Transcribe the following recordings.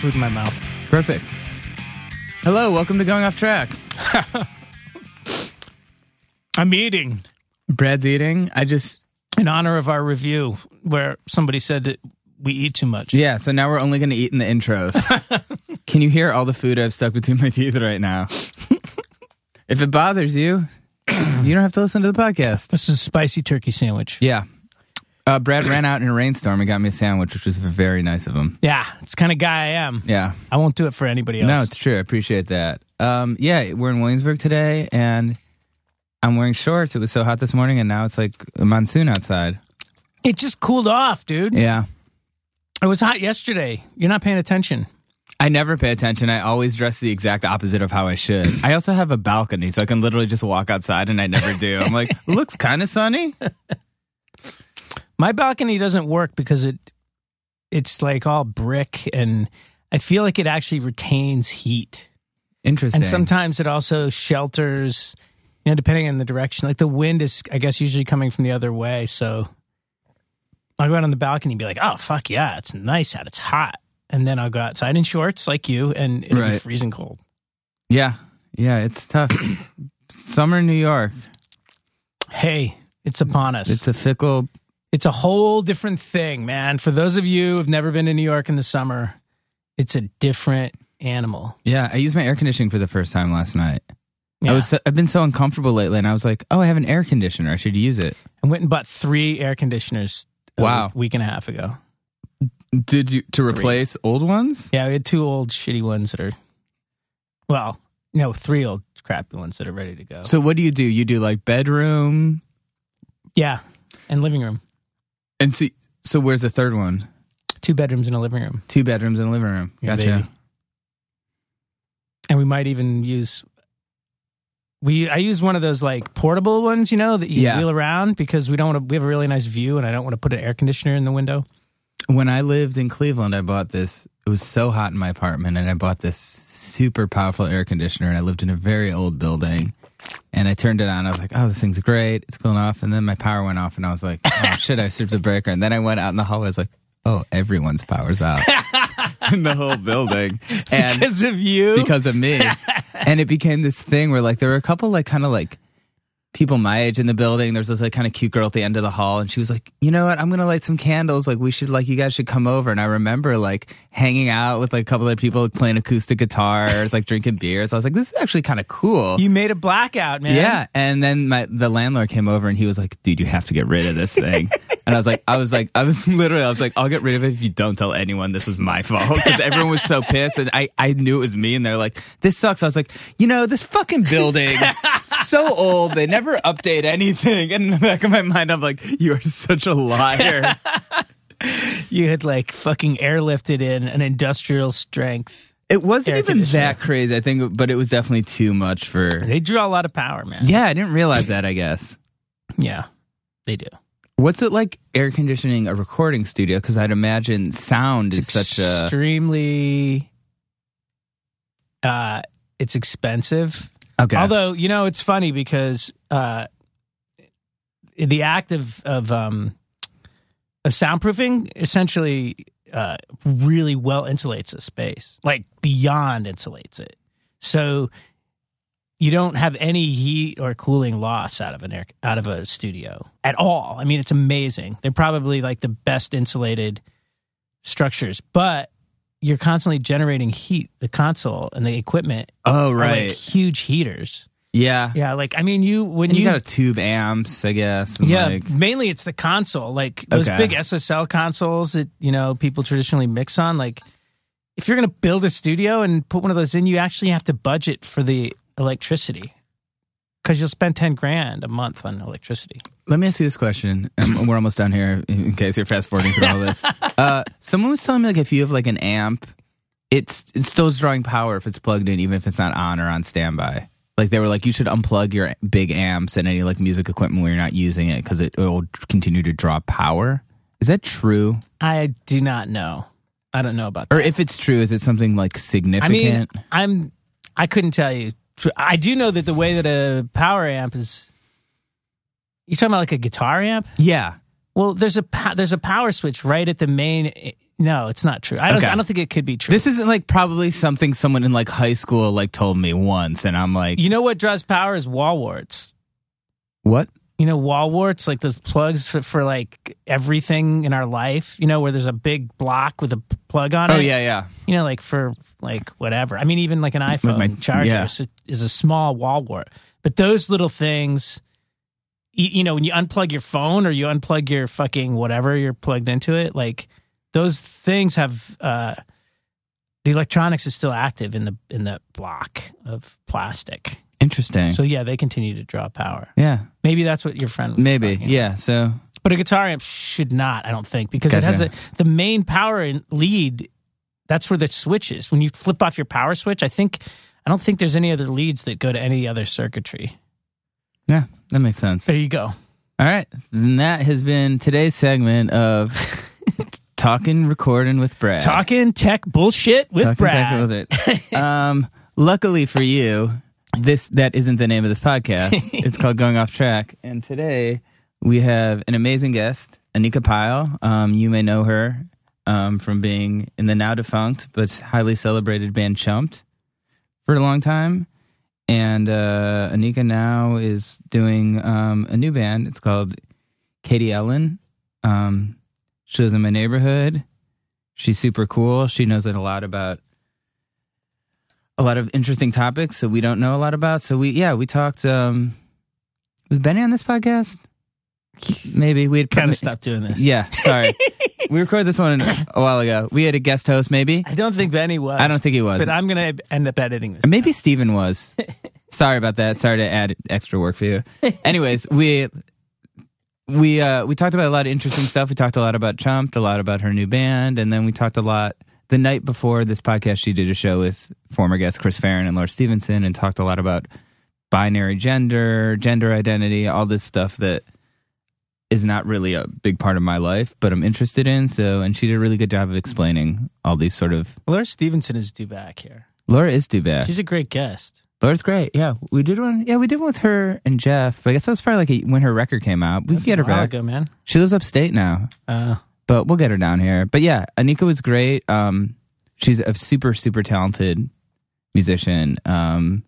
food in my mouth. Perfect. Hello, welcome to Going Off Track. I'm eating Brad's eating. I just in honor of our review where somebody said that we eat too much. yeah. So now we're only going to eat in the intros. Can you hear all the food I've stuck between my teeth right now? if it bothers you, you don't have to listen to the podcast. This is a spicy turkey sandwich. Yeah. Uh, Brad ran out in a rainstorm and got me a sandwich, which was very nice of him. Yeah, it's the kind of guy I am. Yeah. I won't do it for anybody else. No, it's true. I appreciate that. Um, yeah, we're in Williamsburg today, and I'm wearing shorts. It was so hot this morning, and now it's like a monsoon outside. it just cooled off, dude. Yeah. It was hot yesterday. You're not paying attention. I never pay attention. I always dress the exact opposite of how I should. I also have a balcony, so I can literally just walk outside, and I never do. I'm like, looks kind of sunny. My balcony doesn't work because it it's like all brick and I feel like it actually retains heat. Interesting. And sometimes it also shelters, you know, depending on the direction. Like the wind is, I guess, usually coming from the other way. So I'll go out on the balcony and be like, oh, fuck yeah, it's nice out. It's hot. And then I'll go outside in shorts like you and it'll be freezing cold. yeah, yeah, it's tough. Summer in New York. Hey, it's upon us. It's a fickle. It's a whole different thing, man. For those of you who've never been to New York in the summer, it's a different animal. Yeah, I used my air conditioning for the first time last night. Yeah. I was. So, I've been so uncomfortable lately, and I was like, "Oh, I have an air conditioner. I should use it." I went and bought three air conditioners Wow. week, week and a half ago. Did you to replace old ones? Yeah, we had two old shitty ones that are, well, no, three old crappy ones that are ready to go. So what do you do? You do like bedroom, yeah, and living room. And so so where's the third one? Two bedrooms and a living room. Two bedrooms and a living room. Yeah, Gotcha. baby. And we might even use. We I use one of those like portable ones, you know, that you Yeah. wheel around because we don't want to. We have a really nice view, and I don't want to put an air conditioner in the window. When I lived in Cleveland, I bought this. It was so hot in my apartment, and I bought this super powerful air conditioner. And I lived in a very old building, and I turned it on. I was like, "Oh, this thing's great! It's going off." And then my power went off, and I was like, "Oh shit!" I stripped the breaker, and then I went out in the hallway. I was like, "Oh, everyone's power's out in the whole building," and because of you. because of me. and it became this thing where like there were a couple like kind of like people my age in the building. There's this like kind of cute girl at the end of the hall, and she was like, "You know what? I'm gonna light some candles. Like we should like you guys should come over." And I remember like hanging out with like a couple of people like, playing acoustic guitars, like drinking beers. I was like, "This is actually kind of cool." you made a blackout, man. yeah, and then my the landlord came over and he was like, "Dude, you have to get rid of this thing." and I was like, I was like, I was literally, I was like, "I'll get rid of it if you don't tell anyone this was my fault." Because everyone was so pissed, and I I knew it was me, and they're like, "This sucks." I was like, "You know, this fucking building, so old, they never update anything." And in the back of my mind, I'm like, "You are such a liar." You had like fucking airlifted in an industrial strength. It wasn't even that crazy, I think, but it was definitely too much for. They draw a lot of power, man. Yeah, I didn't realize that. I guess. Yeah, they do. What's it like air conditioning a recording studio? Because I'd imagine sound is such a extremely. Uh, it's expensive. Okay. Although you know, it's funny because uh, the act of of um, of soundproofing essentially uh, really well insulates a space, like beyond insulates it. So you don't have any heat or cooling loss out of an air out of a studio at all. I mean, it's amazing. They're probably like the best insulated structures, but you're constantly generating heat. The console and the equipment oh right, like huge heaters. yeah. Yeah, like I mean, you when And you, you, got a tube amps, I guess. and, yeah, like- mainly it's the console, like those Okay. big SSL consoles that you know people traditionally mix on. Like, if you're gonna build a studio and put one of those in, you actually have to budget for the electricity because you'll spend ten grand a month on electricity. Let me ask you this question. we're almost done here, in case you're fast forwarding through all this. Uh, someone was telling me like if you have like an amp, it's it still is drawing power if it's plugged in, even if it's not on or on standby. Like they were like, you should unplug your big amps and any like music equipment when you're not using it because it will continue to draw power. Is that true? I do not know. I don't know about that. Or if it's true, is it something like I significant? mean, I'm I couldn't tell you. I do know that the way that a power amp is. You're talking about like a guitar amp? yeah. Well, there's a po- there's a power switch right at the main No, it's not true. I don't. Okay. I don't think it could be true. This isn't like probably something someone in like high school like told me once, and I'm like, you know what draws power is wall warts. what? You know, wall warts, like those plugs for, for like everything in our life. You know, where there's a big block with a plug on it. Oh yeah, yeah. You know, like for like whatever. I mean, even like an iPhone my- charger yeah. is, a, is a small wall wart. But those little things, you, you know, when you unplug your phone or you unplug your fucking whatever you're plugged into it, like those things have uh, the electronics is still active in the in the block of plastic. Interesting. So yeah, they continue to draw power. yeah, Maybe that's what your friend was maybe. talking about. Yeah. So But a guitar amp should not, I don't think, because it has a, Gotcha. the main power in lead. That's where the switch is. When you flip off your power switch, I think I don't think there's any other leads that go to any other circuitry. yeah, that makes sense. There you go. All right, and that has been today's segment of talking, recording with Brad. Talking tech bullshit with Talking Brad. Tech with it. um, luckily for you, this that isn't the name of this podcast. it's called Going Off Track, and today we have an amazing guest, Anika Pyle. Um, you may know her um, from being in the now defunct but highly celebrated band Chumped for a long time. And uh, Anika now is doing um, a new band. It's called Katie Ellen. Um, she lives in my neighborhood. She's super cool. She knows a lot about a lot of interesting topics that we don't know a lot about. So we, yeah, we talked. Um, was Benny on this podcast? Maybe we had Kind of stopped doing this. Yeah, sorry. we recorded this one a while ago. We had a guest host, maybe. I don't think Benny was. I don't think he was. But I'm going to end up editing this. Maybe Steven was. Sorry about that. Sorry to add extra work for you. Anyways, we we uh we talked about a lot of interesting stuff. We talked a lot about Chumped, a lot about her new band, and then we talked a lot the night before this podcast she did a show with former guest Chris Farren and Laura Stevenson and talked a lot about binary gender, gender identity, all this stuff that is not really a big part of my life, but I'm interested in. So, and she did a really good job of explaining all these sort of. Laura Stevenson is due back here. Laura is due back. She's a great guest. Laura's great. Yeah, we did one. Yeah, we did one with her and Jeff. But I guess that was probably like a, when her record came out. We That's can get her back. ago, man. She lives upstate now, Uh, but we'll get her down here. But yeah, Anika was great. Um, she's a super super talented musician, um,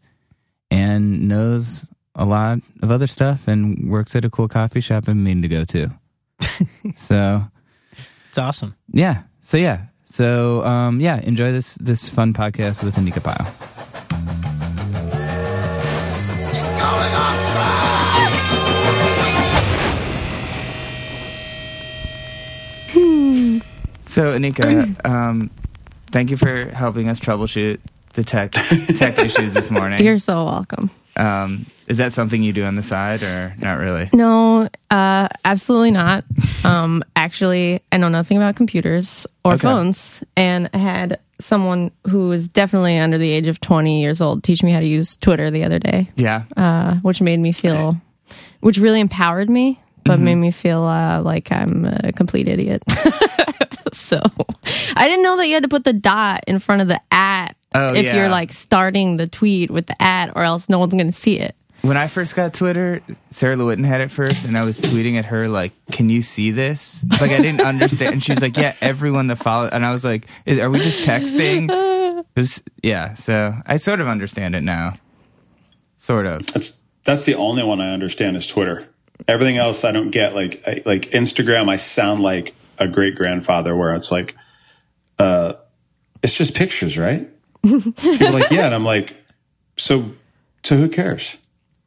and knows a lot of other stuff, and works at a cool coffee shop I'm meaning to go to. so it's awesome. yeah, so yeah, so um, yeah, enjoy this this fun podcast with Anika Pyle. So Anika, um, thank you for helping us troubleshoot the tech tech issues this morning. You're so welcome. Um, is that something you do on the side or not really? No, uh, absolutely not. Um, actually, I know nothing about computers or Okay. phones, and I had someone who was definitely under the age of 20 years old teach me how to use Twitter the other day, Yeah. uh, which made me feel, which really empowered me, but Mm-hmm. made me feel uh, like I'm a complete idiot. so I didn't know that you had to put the dot in front of the at Oh, if yeah. you're like starting the tweet with the at, or else no one's going to see it. When I first got Twitter, Sarah Lewitinn had it first, and I was tweeting at her like, "Can you see this?" Like I didn't understand, and she was like, "Yeah, everyone that follow," and I was like, Is, "Are we just texting?" Was- yeah, so I sort of understand it now, sort of. That's that's the only one I understand is Twitter. Everything else I don't get. Like I, like Instagram, I sound like a great grandfather where it's like, uh, it's just pictures, right? People are like, yeah, and I'm like, so so who cares?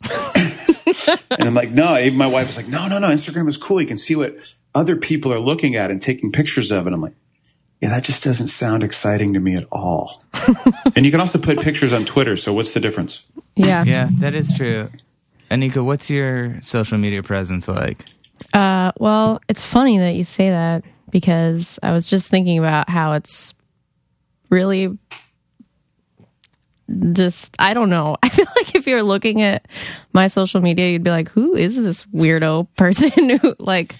and I'm like, no. Even my wife was like, no, no, no. Instagram is cool. You can see what other people are looking at and taking pictures of. And I'm like, yeah, that just doesn't sound exciting to me at all. and you can also put pictures on Twitter. So what's the difference? Yeah. Yeah, that is true. Anika, what's your social media presence like? Uh, well, it's funny that you say that because I was just thinking about how it's really just I don't know. I feel like if you're looking at my social media, you'd be like, "Who is this weirdo person?" who like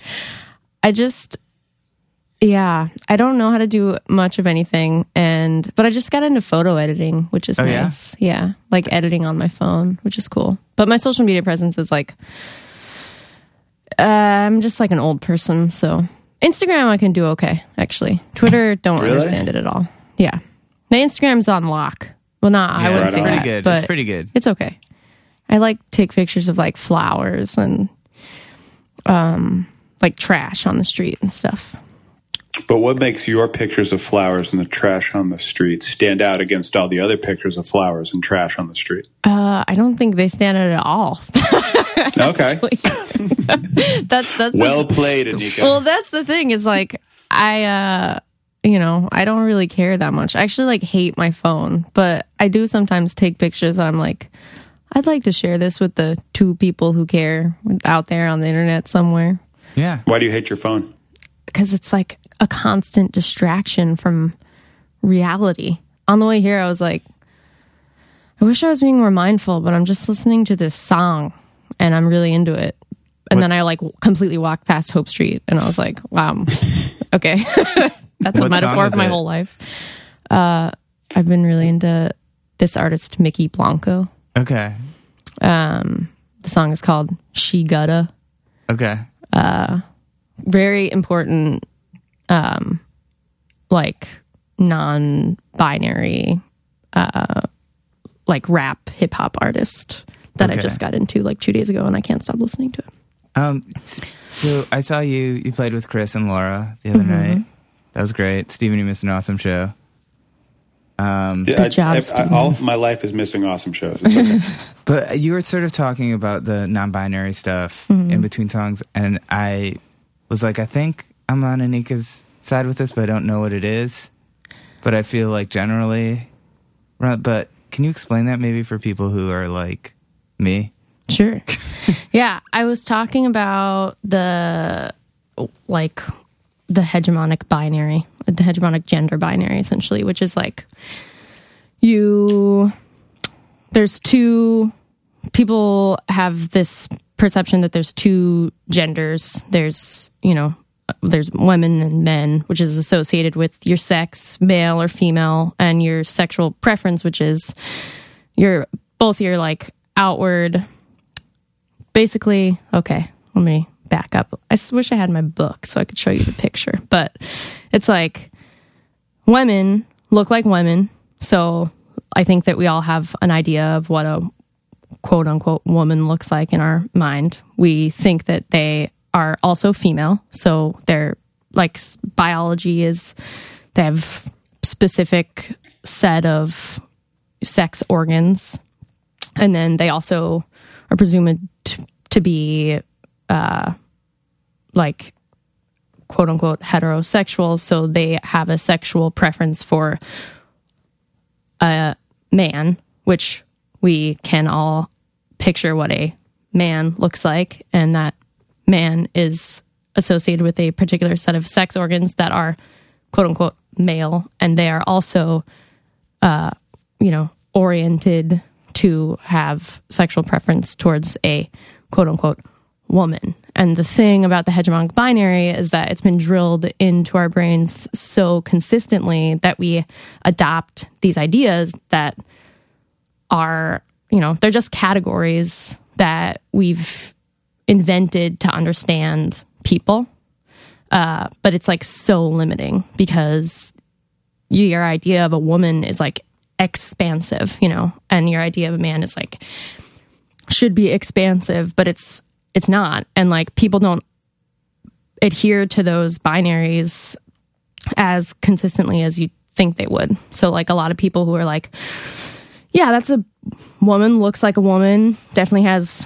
I just yeah, I don't know how to do much of anything and but I just got into photo editing, which is Oh, yeah? nice. Yeah? like editing on my phone, which is cool. But my social media presence is like uh, I'm just like an old person, so Instagram I can do okay, actually. Twitter don't Really? understand it at all. Yeah. My Instagram's on lock. Well not I wouldn't right say pretty that. good. But it's pretty good. it's okay. I like take pictures of like flowers and um like trash on the street and stuff. But what makes your pictures of flowers and the trash on the street stand out against all the other pictures of flowers and trash on the street? Uh, I don't think they stand out at all. Okay. that's that's the- well played, Anika. well, that's the thing is like I uh you know, I don't really care that much. I actually like hate my phone, but I do sometimes take pictures and I'm like I'd like to share this with the two people who care out there on the internet somewhere Yeah. Why do you hate your phone? because it's like a constant distraction from reality. On the way here I was like I wish I was being more mindful, but I'm just listening to this song and I'm really into it. And then I like completely walked past Hope Street and I was like, wow, okay. That's a metaphor of my it? whole life. Uh, I've been really into this artist, Mykki Blanco. Okay. Um, the song is called She Gutta. Okay. Uh, Very important, um, like non binary, uh, like rap hip hop artist that I just got into like two days ago and I can't stop listening to it. Um. So I saw you. You played with Chris and Laura the other Mm-hmm. night. That was great. Steven, you missed an awesome show. Um. Yeah, Good job, I, Steven. all my life is missing awesome shows. Okay. But you were sort of talking about the non-binary stuff Mm-hmm. in between songs, and I was like, I think I'm on Anika's side with this, but I don't know what it is. But I feel like generally. But can you explain that maybe for people who are like me? Sure. yeah, I was talking about the like the hegemonic binary, the hegemonic gender binary essentially, which is like you there's two people have this perception that there's two genders. There's, you know, there's women and men, which is associated with your sex, male or female, and your sexual preference, which is your both your like outward. Basically okay let me back up. I wish i had my book so i could show you the picture but it's like women look like women so i think that we all have an idea of what a quote unquote woman looks like in our mind. We think that they are also female. So their like biology is they have specific set of sex organs. And then they also are presumed to, to be uh, like quote unquote heterosexual. So they have a sexual preference for a man which we can all picture what a man looks like. And that man is associated with a particular set of sex organs that are quote unquote male and they are also uh, you know oriented to have sexual preference towards a quote unquote woman. And the thing about the hegemonic binary is that it's been drilled into our brains so consistently that we adopt these ideas that are, you know, they're just categories that we've invented to understand people. Uh, but it's like so limiting because your idea of a woman is like expansive, you know, and your idea of a man is like should be expansive, but it's it's not. And like people don't adhere to those binaries as consistently as you think they would. So like a lot of people who are like, yeah, that's a woman, looks like a woman, definitely has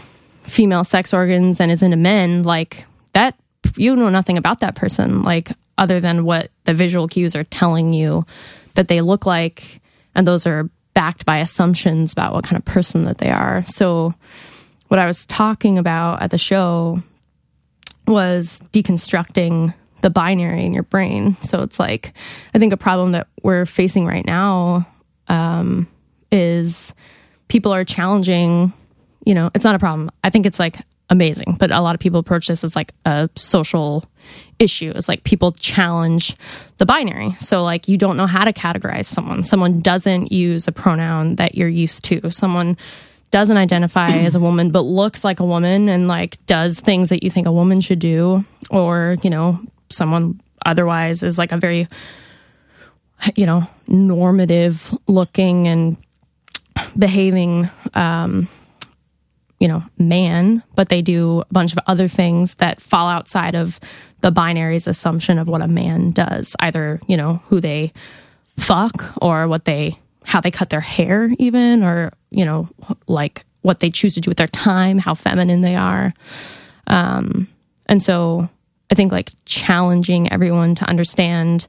female sex organs and is into men, like that you know nothing about that person, like other than what the visual cues are telling you that they look like, and those are backed by assumptions about what kind of person that they are. So what I was talking about at the show was deconstructing the binary in your brain. So it's like, I think a problem that we're facing right now um, is people are challenging, you know, it's not a problem. I think it's like amazing, but a lot of people approach this as like a social issue. It's like people challenge the binary. So, like, you don't know how to categorize someone. Someone doesn't use a pronoun that you're used to. Someone doesn't identify as a woman but looks like a woman and like does things that you think a woman should do or you know someone otherwise is like a very you know normative looking and behaving um you know man but they do a bunch of other things that fall outside of the binary's assumption of what a man does either you know who they fuck or what they how they cut their hair even or you know like what they choose to do with their time how feminine they are. Um and so i think like challenging everyone to understand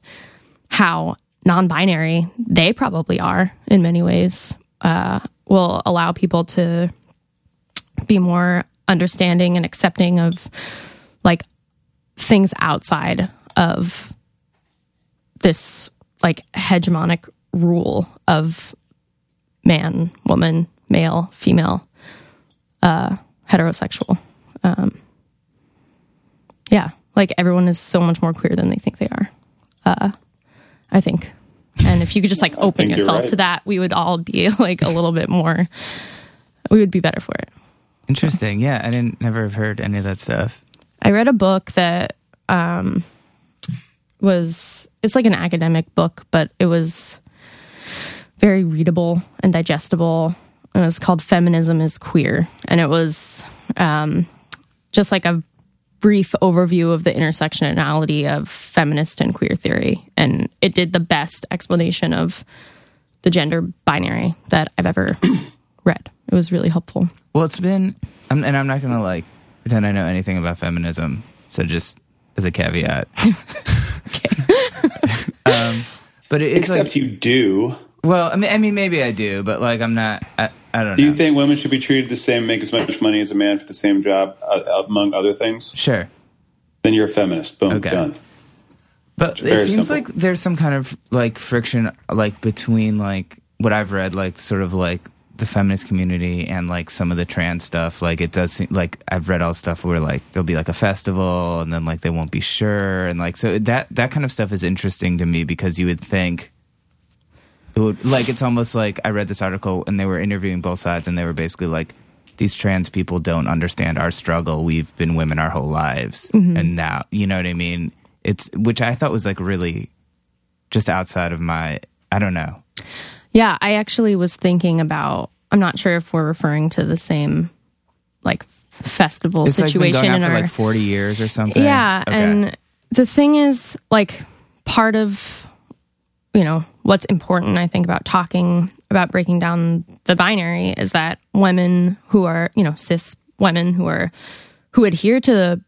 how non-binary they probably are in many ways uh will allow people to be more understanding and accepting of like things outside of this like hegemonic rule of man, woman, male, female, uh, heterosexual. Um, yeah, like everyone is so much more queer than they think they are. Uh, I think. And if you could just like open yourself right. to that, we would all be like a little bit more, we would be better for it. Interesting. Yeah, I didn't never have heard any of that stuff. I read a book that um, was it's like an academic book, but it was very readable and digestible. It was called "Feminism is Queer," and it was um, just like a brief overview of the intersectionality of feminist and queer theory, and it did the best explanation of the gender binary that I've ever read. It was really helpful. Well, it's been, I'm, and I'm not gonna like pretend I know anything about feminism. So just as a caveat. um, but it, it's Except like, you do. well, I mean, I mean, maybe I do, but like, I'm not. I, I don't know. Do know. you think women should be treated the same, make as much money as a man for the same job, uh, among other things? sure. Then you're a feminist. Boom, Okay. done. But very it seems simple. like there's some kind of like friction, like between like what I've read, like sort of like the feminist community and like some of the trans stuff. Like it does seem like I've read all stuff where like there'll be like a festival and then like they won't be sure and like so that that kind of stuff is interesting to me because you would think it would like it's almost like I read this article and they were interviewing both sides and they were basically like these trans people don't understand our struggle. We've been women our whole lives mm-hmm. and now you know what I mean? It's which I thought was like really just outside of my I don't know. Yeah, I actually was thinking about. I'm not sure if we're referring to the same like festival It's like situation on in our. like 40 years or something. yeah, Okay. and the thing is, like, part of you know what's important, I think, about talking about breaking down the binary is that women who are you know cis women who are who adhere to the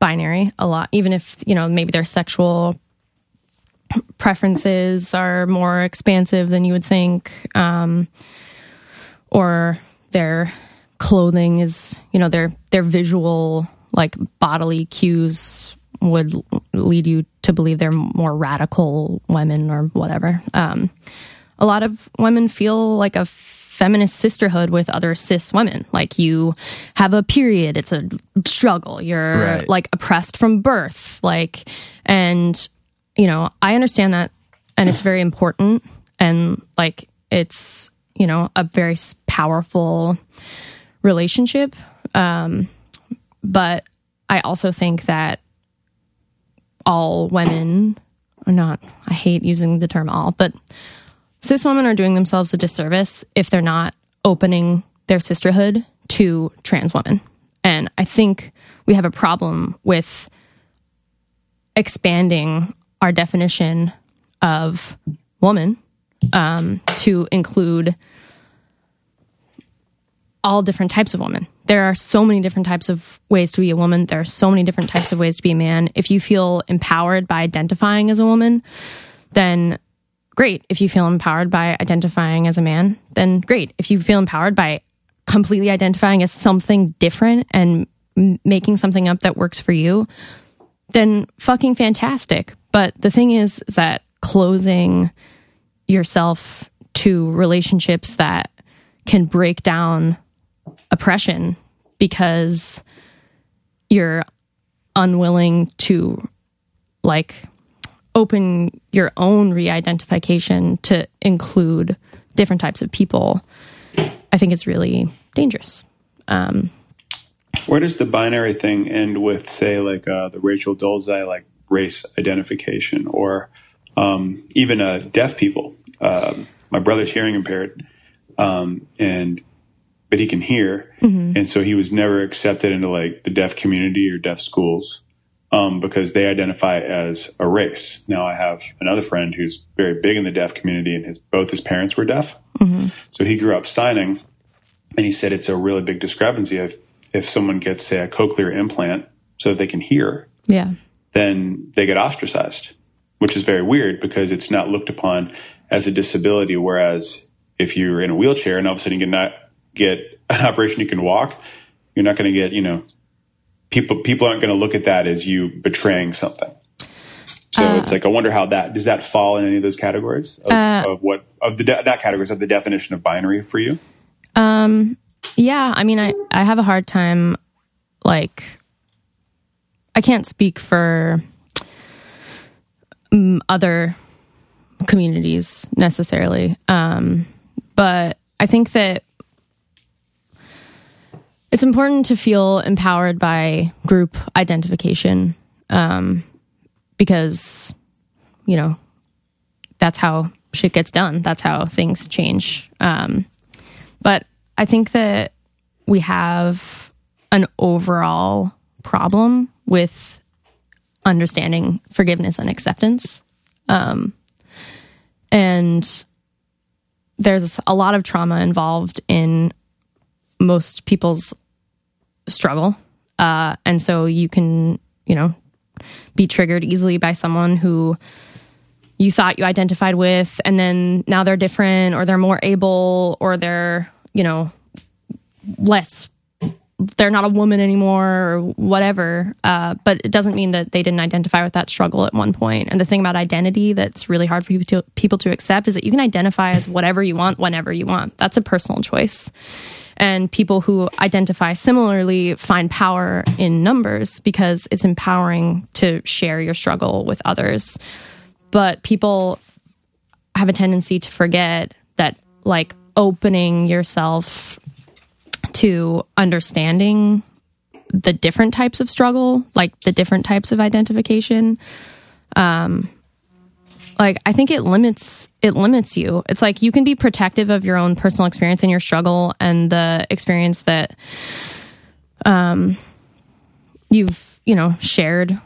binary a lot, even if you know maybe their sexual preferences are more expansive than you would think, um, or their clothing is, you know, their their visual like bodily cues would lead you to believe they're more radical women or whatever. Um, a lot of women feel like a feminist sisterhood with other cis women. Like you have a period, it's a struggle. You're Right. like oppressed from birth. Like, and, you know, I understand that and it's very important. And like, it's, you know, a very powerful relationship. Um, but I also think that all women, or not, I hate using the term all, but cis women are doing themselves a disservice if they're not opening their sisterhood to trans women. And I think we have a problem with expanding our definition of woman um, to include all different types of women. There are so many different types of ways to be a woman. There are so many different types of ways to be a man. If you feel empowered by identifying as a woman, then great. If you feel empowered by identifying as a man, then great. If you feel empowered by completely identifying as something different and making something up that works for you, then fucking fantastic. But the thing is, is that closing yourself to relationships that can break down oppression because you're unwilling to like open your own re-identification to include different types of people i think is really dangerous. Um, Where does the binary thing end with, say, like uh, the Rachel Dolezal, like race identification or um, even uh, deaf people. Um my brother's hearing impaired, um, and but he can hear, and so he was never accepted into like the deaf community or deaf schools um, because they identify as a race. Now I have another friend who's very big in the deaf community, and his both his parents were deaf, so he grew up signing, and he said it's a really big discrepancy if if someone gets say a cochlear implant so that they can hear, Yeah. Then they get ostracized, which is very weird because it's not looked upon as a disability. Whereas if you're in a wheelchair and all of a sudden you not get an operation, you can walk, you're not going to get, you know, people, people aren't going to look at that as you betraying something. So it's like, I wonder how that, does that fall in any of those categories of, of what, of the, de- not categories of the definition of binary for you? Um, yeah, I mean, I I have a hard time, like, I can't speak for um, other communities necessarily, um, but I think that it's important to feel empowered by group identification, um, because you know that's how shit gets done. That's how things change. Um, but I think that we have an overall problem with understanding forgiveness and acceptance. Um, and there's a lot of trauma involved in most people's struggle. Uh, and so you can, you know, be triggered easily by someone who you thought you identified with and then now they're different or they're more able or they're you know less they're not a woman anymore or whatever uh, but it doesn't mean that they didn't identify with that struggle at one point. and the thing about identity that's really hard for people to, people to accept is that you can identify as whatever you want whenever you want. That's a personal choice. And people who identify similarly find power in numbers because it's empowering to share your struggle with others. But people have a tendency to forget that like opening yourself to understanding the different types of struggle like the different types of identification. Um like i think it limits it limits you. It's like you can be protective of your own personal experience and your struggle and the experience that um you've you know shared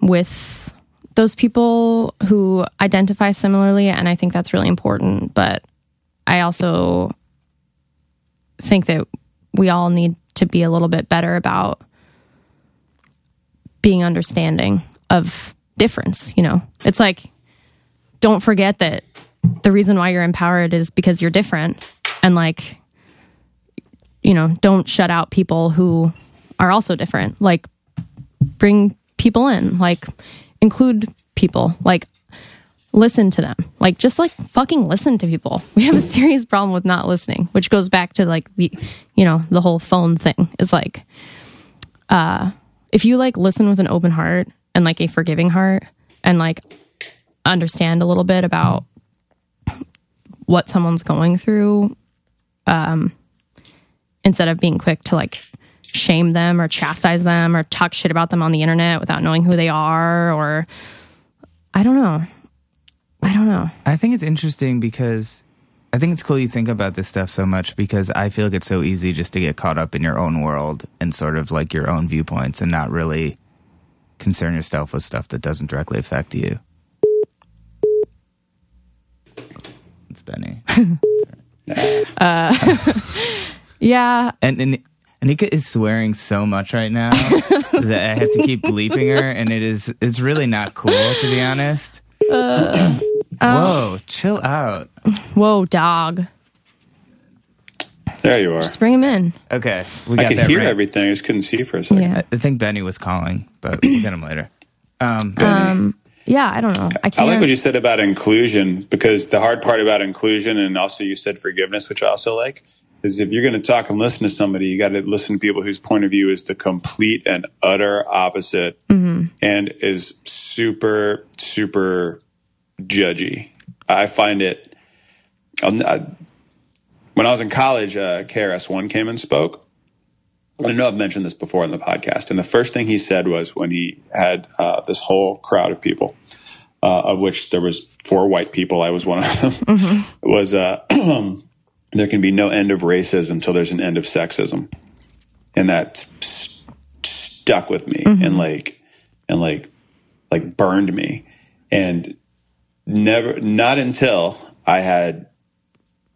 with those people who identify similarly and i think that's really important. But i also think that we all need to be a little bit better about being understanding of difference you know? It's like don't forget that the reason why you're empowered is because you're different and like you know don't shut out people who are also different. Like bring people in like include people. Like listen to them. Like just like fucking listen to people. We have a serious problem with not listening which goes back to like the you know the whole phone thing. Is like uh if you like listen with an open heart and like a forgiving heart and like understand a little bit about what someone's going through um instead of being quick to like shame them or chastise them or talk shit about them on the internet without knowing who they are or I don't know. I don't know. I think it's interesting because I think it's cool you think about this stuff so much because I feel like it's so easy just to get caught up in your own world and sort of like your own viewpoints and not really concern yourself with stuff that doesn't directly affect you. It's Benny. Uh, yeah, And, and Anika is swearing so much right now that I have to keep bleeping her, and it is it's really not cool to be honest. Uh, Whoa, chill out. whoa, dog. There you are. Just bring him in. Okay, we I got could that hear right. everything. I just couldn't see for a second. Yeah. I think Benny was calling, but we'll get him later. Um, Um yeah, I don't know. I I can't like what you said about inclusion because the hard part about inclusion, and also you said forgiveness, which I also like, is if you're going to talk and listen to somebody, you got to listen to people whose point of view is the complete and utter opposite and is super, super judgy. I find it. I'll- when I was in college, uh, KRS One came and spoke, I know I've mentioned this before in the podcast, and the first thing he said was when he had uh, this whole crowd of people, uh, of which there was four white people, I was one of them, was uh, there can be no end of racism until there's an end of sexism, and that st- stuck with me and like and like like burned me, and never not until I had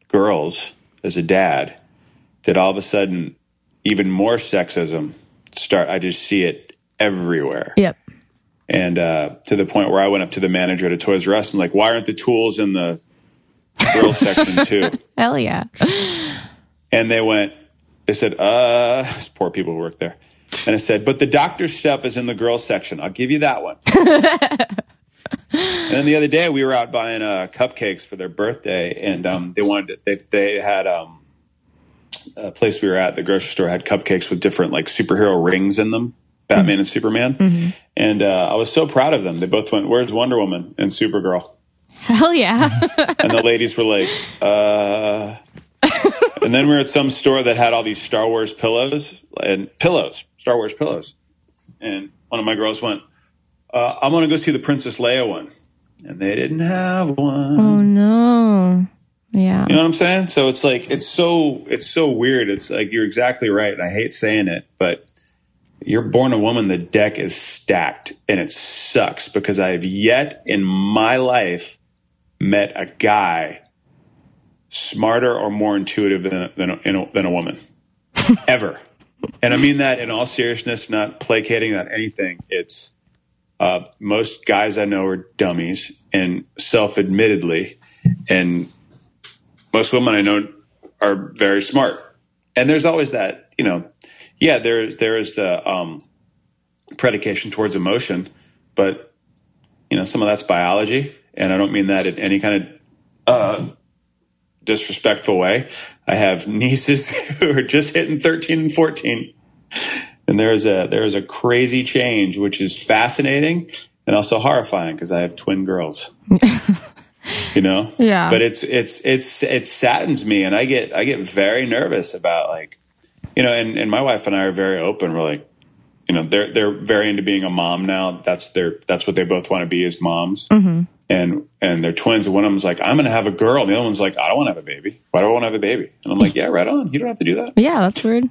girls as a dad did all of a sudden even more sexism start. I just see it everywhere. Yep. And uh, to the point where I went up to the manager at a Toys R Us and like, why aren't the tools in the girls section too? Hell yeah. And they went, they said, uh, poor people who work there. And I said, but the doctor stuff is in the girls section. I'll give you that one. and then the other day we were out buying uh, cupcakes for their birthday, and um, they wanted they they had um, a place we were at the grocery store had cupcakes with different like superhero rings in them, Batman and Superman. And uh, I was so proud of them. They both went, "Where's Wonder Woman and Supergirl?" Hell yeah. And the ladies were like, "Uh." and then we were at some store that had all these Star Wars pillows and pillows, Star Wars pillows. And one of my girls went, uh, "I'm going to go see the Princess Leia one," and they didn't have one. oh no. Yeah. You know what I'm saying? So it's like it's so it's so weird. It's like you're exactly right. And I hate saying it, but you're born a woman. The deck is stacked, and it sucks because I have yet in my life met a guy smarter or more intuitive than a, than a, than a woman ever. And I mean that in all seriousness, not placating, not anything. It's uh, most guys I know are dummies and self-admittedly, and most women I know are very smart. And there's always that, you know, yeah, there's there is the um, predication towards emotion, but you know, some of that's biology, and I don't mean that in any kind of uh, disrespectful way. I have nieces who are just hitting 13 and 14. And there is a there is a crazy change which is fascinating and also horrifying because I have twin girls. you know? Yeah. But it's it's it's it saddens me and I get I get very nervous about like you know, and, and my wife and I are very open. We're like, you know, they're they're very into being a mom now. That's their that's what they both want to be as moms. Mm-hmm. And and they're twins. And one of them's like, I'm gonna have a girl. And the other one's like, I don't want to have a baby. Why do I want to have a baby? And I'm like, Yeah, right on. You don't have to do that. Yeah, that's weird.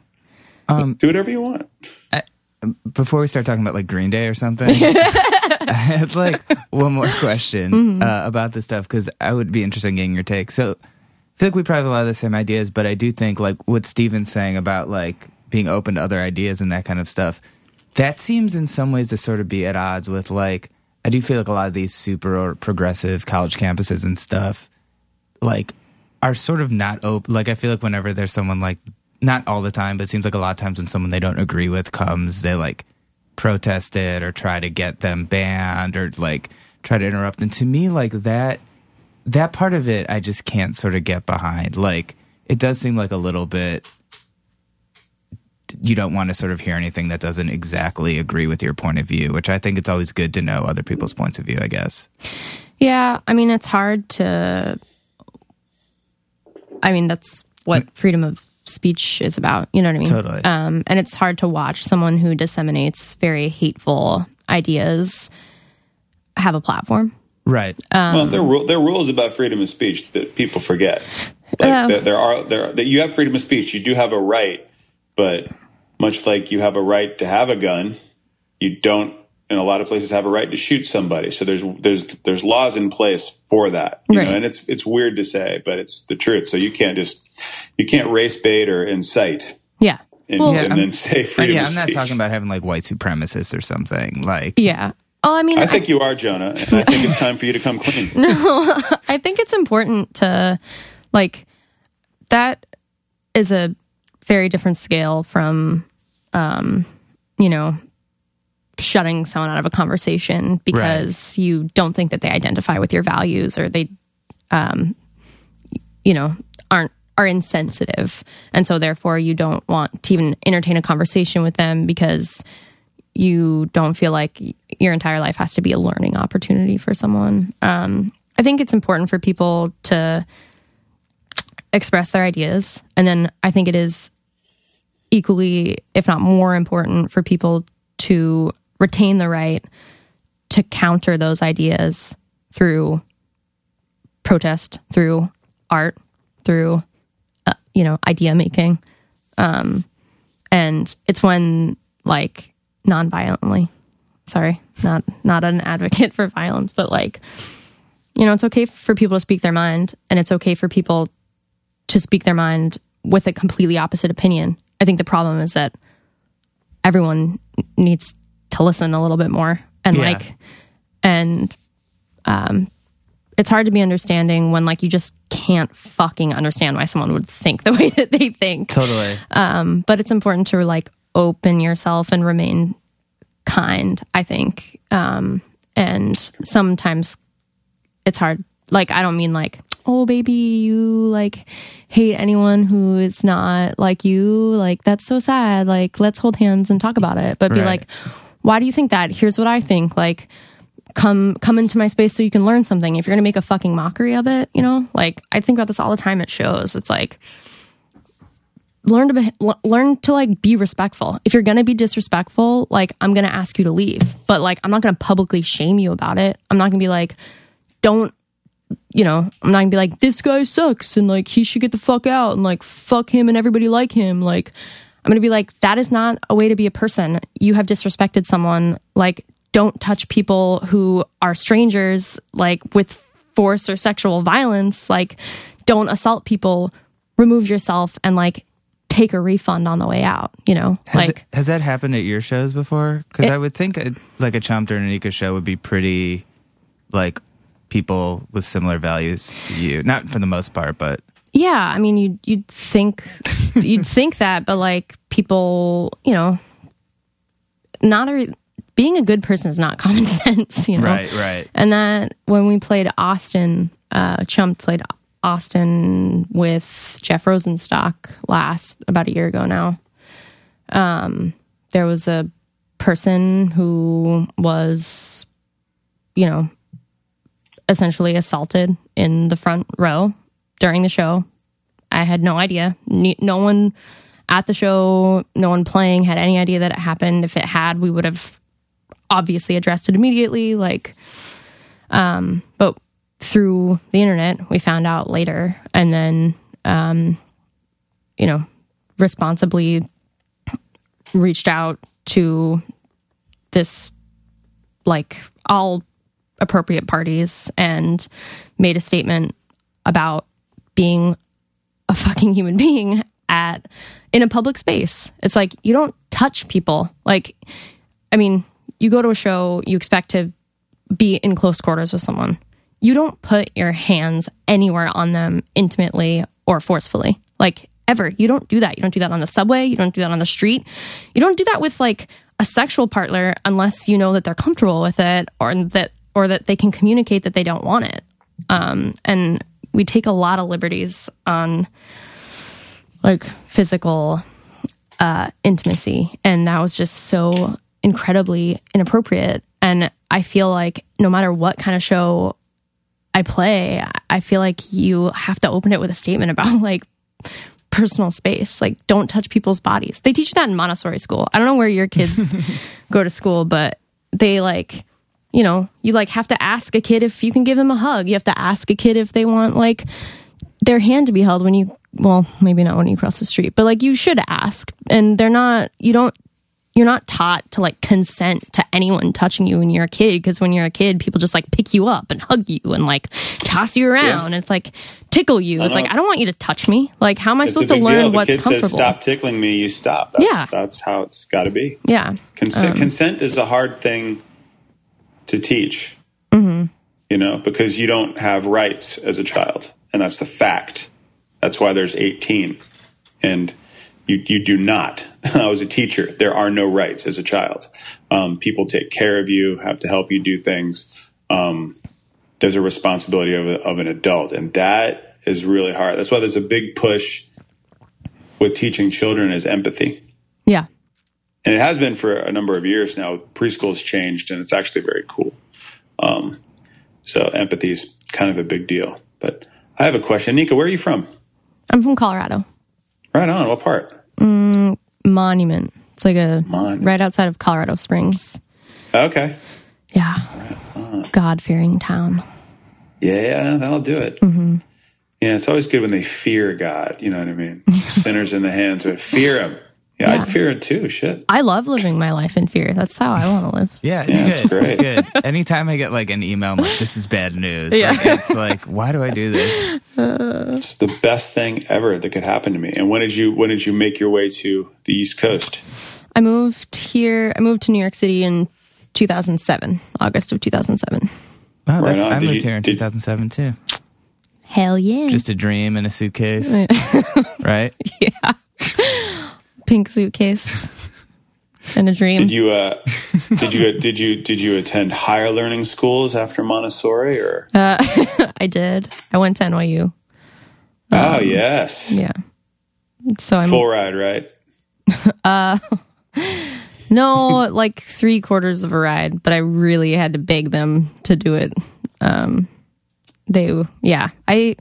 Do whatever you want. before we start talking about like Green Day or something, I had like one more question uh, about this stuff because I would be interested in getting your take. So I feel like we probably have a lot of the same ideas, but I do think like what Steven's saying about like being open to other ideas and that kind of stuff, that seems in some ways to sort of be at odds with like, I do feel like a lot of these super or progressive college campuses and stuff like are sort of not open. Like I feel like whenever there's someone like not all the time, but it seems like a lot of times when someone they don't agree with comes, they like protest it or try to get them banned or like try to interrupt. And to me, like that that part of it, I just can't sort of get behind. Like it does seem like a little bit. You don't want to sort of hear anything that doesn't exactly agree with your point of view, which I think it's always good to know other people's points of view. I guess. Yeah, I mean it's hard to I mean that's what mm. freedom of speech is about, you know what I mean? Totally. Um and it's hard to watch someone who disseminates very hateful ideas have a platform. Right. well, there are, ru- there are rules about freedom of speech that people forget. Like Yeah. there, there are there that you have freedom of speech. You do have a right, but much like you have a right to have a gun, you don't. In a lot of places, have a right to shoot somebody. So there's there's there's laws in place for that. You Right. know, and it's it's weird to say, but it's the truth. So you can't just you can't race bait or incite Yeah. and, Well- and Yeah, I'm- then say freedom yeah, of I'm not talking about having like white supremacists or something. Like, Yeah. Oh, I mean, I think you are, Jonah, and I think it's time for you to come clean. No, I think it's important to like that is a very different scale from um you know shutting someone out of a conversation because you don't think that they identify with your values or they um you know aren't are insensitive and so therefore you don't want to even entertain a conversation with them because you don't feel like your entire life has to be a learning opportunity for someone. Um, I think it's important for people to express their ideas. And then I think it is equally, if not more important, for people to retain the right to counter those ideas through protest, through art, through uh, you know idea making, um, and it's when like non-violently. Sorry, not not an advocate for violence, but like you know, it's okay for people to speak their mind, and it's okay for people to speak their mind with a completely opposite opinion. I think the problem is that everyone needs to listen a little bit more and Yeah. like and um it's hard to be understanding when like you just can't fucking understand why someone would think the way that they think Totally. um, but it's important to like open yourself and remain kind i think um, and sometimes it's hard like i don't mean like oh baby you like hate anyone who is not like you like that's so sad like let's hold hands and talk about it but be Right. like why do you think that here's what i think like come come into my space so you can learn something if you're gonna make a fucking mockery of it you know like i think about this all the time at shows it's like learn to be, learn to like be respectful. If you're to be disrespectful, like I'm to ask you to leave. But like I'm not to publicly shame you about it. I'm not to be like don't you know, I'm not to be like this guy sucks and like he should get the fuck out and like fuck him and everybody like him. Like I'm going to be like that is not a way to be a person. You have disrespected someone. Like don't touch people who are strangers like with force or sexual violence. Like don't assault people. Remove yourself and like take a refund on the way out, you know? Has, like it, has that happened at your shows before? Because I would think uh like a Chumped and Anika show would be pretty like people with similar values to you. Not for the most part, but Yeah, I mean, you'd you'd think you'd think that, but like people, you know, not a being a good person is not common sense, you know. right, right. And that when we played Austin, uh, Chumped played Austin with Jeff Rosenstock last about a year ago now. Um, there was a person who was, you know, essentially assaulted in the front row during the show. I had no idea. No one at the show, no one playing had any idea that it happened. If it had, we would have obviously addressed it immediately. Like, um, but through the internet, we found out later, and then, um, you know, responsibly reached out to this like all appropriate parties and made a statement about being a fucking human being at in a public space. It's like you don't touch people. Like I mean, you go to a show, you expect to be in close quarters with someone. You don't put your hands anywhere on them intimately or forcefully. Like ever. You don't do that. You don't do that on the subway, you don't do that on the street. You don't do that with like a sexual partner unless you know that they're comfortable with it or that or that they can communicate that they don't want it. Um and we take a lot of liberties on like physical uh, intimacy. And that was just so incredibly inappropriate. And I feel like no matter what kind of show I play, I feel like you have to open it with a statement about like personal space. Like, don't touch people's bodies. They teach you that in Montessori school. I don't know where your kids go to school, but they like, you know, you like have to ask a kid if you can give them a hug. You have to ask a kid if they want like their hand to be held when you well maybe not when you cross the street but like you should ask and they're not you don't you're not taught to like consent to anyone touching you when you're a kid because when you're a kid people just like pick you up and hug you and like toss you around and it's like tickle you it's like uh-huh. i don't want you to touch me like how am i It's supposed to learn deal. The what's kid comfortable says, "Stop tickling me." You stop. That's, Yeah. that's how it's got to be. yeah Consent, um, consent is a hard thing to teach. Mm-hmm. You know, because you don't have rights as a child, and that's the fact. That's why there's 18, and you you do not. I was a teacher. There are no rights as a child. Um, people take care of you, have to help you do things. Um, there's a responsibility of, a, of an adult, and that is really hard. That's why there's a big push with teaching children is empathy yeah and it has been for a number of years now. Preschool's changed, and it's actually very cool. Um, so empathy is kind of a big deal. But I have a question, Nika. Where are you from? i'm from colorado Right on. What part? Monument. It's like a Monument. right outside of Colorado Springs. Okay. Yeah. God fearing town. Yeah, yeah, that'll do it. Mm-hmm. Yeah, it's always good when they fear God. You know what I mean? Sinners in the hands of fear Him. Yeah, Yeah. I'd fear it too. Shit. I love living my life in fear. That's how I want to live. Yeah, it's Yeah, it's good. great. It's good. Anytime I get like an email, I'm like, this is bad news. Yeah. Like, it's like, why do I do this? It's the best thing ever that could happen to me. And when did you when did you make your way to the East Coast? I moved here. I moved to New York City in 2007, August of 2007. Wow, Right that's, on. I Did moved you- here in did- 2007 too. Hell yeah. Just a dream in a suitcase, right? Pink suitcase and a dream. Did you uh, did you did you did you attend higher learning schools after Montessori or? I did. I went to NYU. oh yes, Yeah. So I'm full ride, right? Uh, no like three quarters of a ride, but I really had to beg them to do it. Um, they yeah. I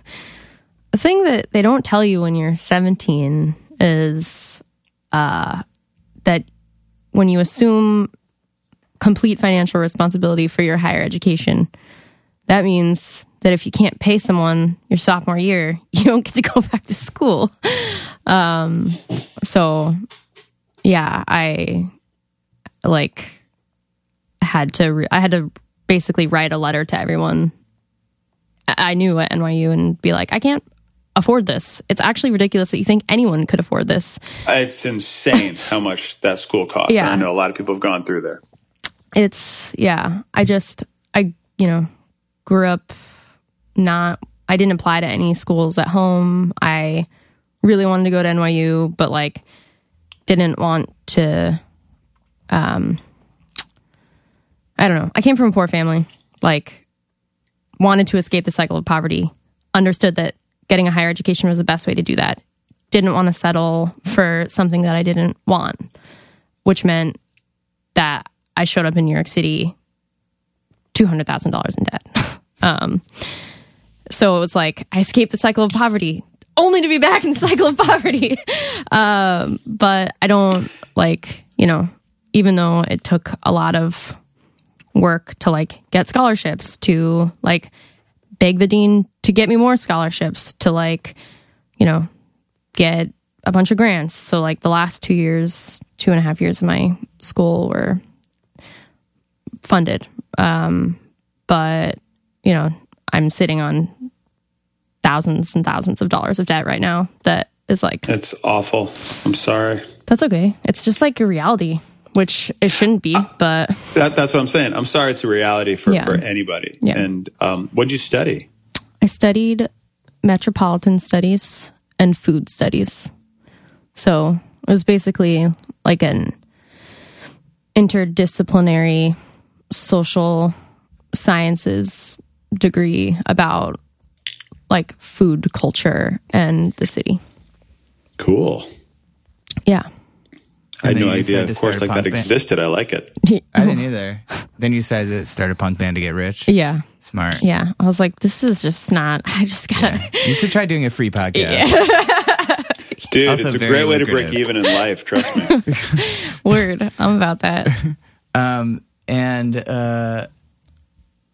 the thing that they don't tell you when you're 17 is uh, that when you assume complete financial responsibility for your higher education, that means that if you can't pay someone your sophomore year, you don't get to go back to school. Um, so yeah, I like had to re- I had to basically write a letter to everyone I knew at NYU and be like, I can't afford this. It's actually ridiculous that you think anyone could afford this. It's insane how much that school costs. Yeah. I know a lot of people have gone through there. It's yeah, I just I you know, grew up not I didn't apply to any schools at home. I really wanted to go to NYU, but like didn't want to um I don't know. I came from a poor family. Like wanted to escape the cycle of poverty. Understood that getting a higher education was the best way to do that. Didn't want to settle for something that I didn't want, which meant that I showed up in New York City $200,000 in debt. um, so it was like I escaped the cycle of poverty only to be back in the cycle of poverty. um, but I don't like, you know, even though it took a lot of work to like get scholarships, to like beg the dean to get me more scholarships, to like, you know, get a bunch of grants. So like the last two years, two and a half years of my school were funded. Um, but you know, I'm sitting on thousands and thousands of dollars of debt right now. That is like It's awful. I'm sorry. that's okay. It's just like a reality, which it shouldn't be. But That, that's what I'm saying. I'm sorry. It's a reality for, Yeah. for anybody. Yeah. And um, what'd you study? I studied metropolitan studies and food studies. So it was basically like an interdisciplinary social sciences degree about like food culture and the city. Cool. Yeah. I had no idea. decided Of course, like that band. existed. I like it. I didn't either. Then you decided to start a punk band to get rich. Yeah. Smart. Yeah. I was like, this is just not, I just gotta. You should try doing a free podcast. Dude, Also it's a great way to break even in life. Trust me. Word. I'm about that. Um, and uh,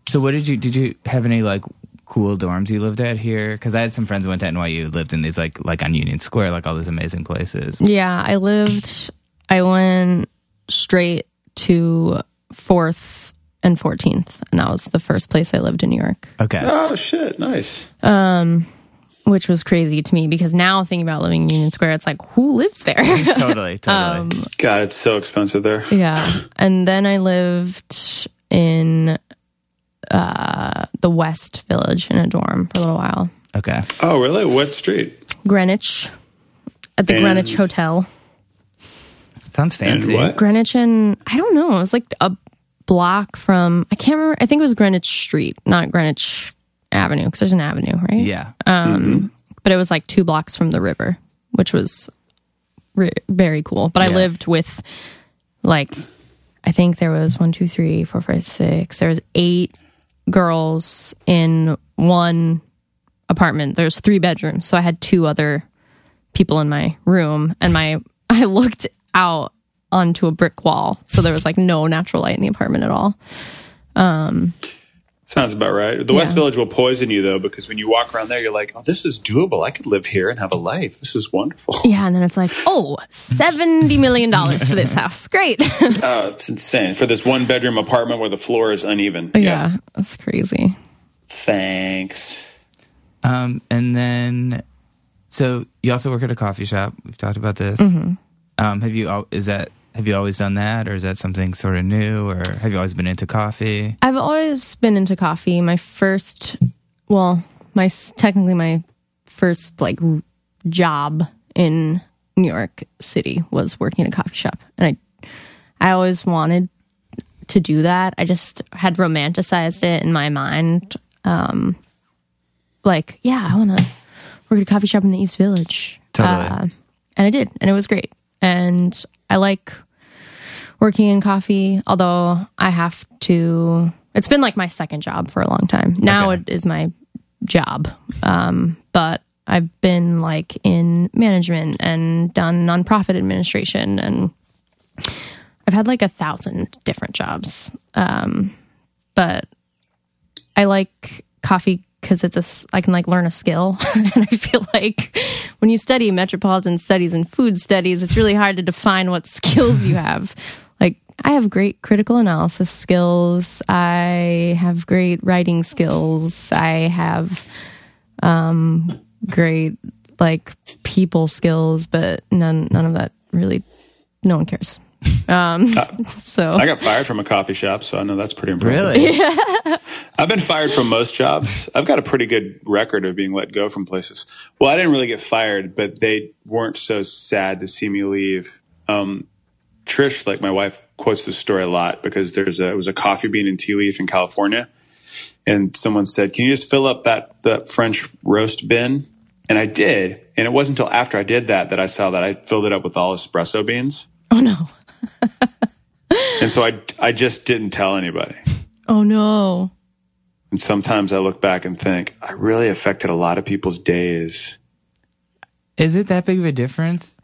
so what did you did you have any like cool dorms you lived at here? Because I had some friends who went to NYU, lived in these like like on Union Square, like all these amazing places. Yeah, I lived, I went straight to 4th and 14th, and that was the first place I lived in New York, Okay. oh shit! Nice. um which was crazy to me because now thinking about living in Union Square, it's like, who lives there? totally, totally. God, it's so expensive there. yeah. And then I lived in uh, the West Village in a dorm for a little while. okay. Oh, really? What street? Greenwich, at the And- Greenwich Hotel. Sounds fancy. what? Greenwich and I don't know. It was like a block from I can't remember. I think it was Greenwich Street, not Greenwich Avenue, because there's an avenue, right? Yeah. Um, But it was like two blocks from the river, which was re- very cool. But I lived with like I think there was one, two, three, four, five, six. There was eight girls in one apartment. There's three bedrooms, so I had two other people in my room, and my I looked out onto a brick wall. So there was like no natural light in the apartment at all. Um, Sounds about right. The West Village will poison you though, because when you walk around there, you're like, "Oh, this is doable. I could live here and have a life. This is wonderful." Yeah, and then it's like, oh, $70 million for this house. Great. Oh, it's insane for this one bedroom apartment where the floor is uneven. yeah, that's crazy. Thanks. Um, and then, so you also work at a coffee shop. We've talked about this. Mm-hmm. Um, have you? Is that? Have you always done that, or is that something sort of new, or have you always been into coffee? I've always been into coffee. My first, well, my technically my first like job in New York City was working at a coffee shop, and I, I always wanted to do that. I just had romanticized it in my mind, um, like yeah, I want to work at a coffee shop in the East Village. Totally. Uh, and I did, and it was great. And I like working in coffee, although I have to. It's been like my second job for a long time. Now Okay. it is my job, um, but I've been like in management and done nonprofit administration, and I've had like a thousand different jobs. Um, but I like coffee because it's a I can like learn a skill, and I feel like when you study metropolitan studies and food studies, it's really hard to define what skills you have. Like I have great critical analysis skills. I have great writing skills. I have um, great like people skills, but none none of that really. No one cares. Um, so I got fired from a coffee shop, so I know that's pretty impressive. Really? I've been fired from most jobs. I've got a pretty good record of being let go from places. Well, I didn't really get fired, but they weren't so sad to see me leave. Um, Trish, like my wife, quotes this story a lot because there's a it was a coffee bean and tea leaf in California, and someone said, "Can you just fill up that that French roast bin?" And I did, and it wasn't until after I did that that I saw that I filled it up with all espresso beans, oh no, and so I I just didn't tell anybody. oh no. And sometimes I look back and think, I really affected a lot of people's days. Is it that big of a difference?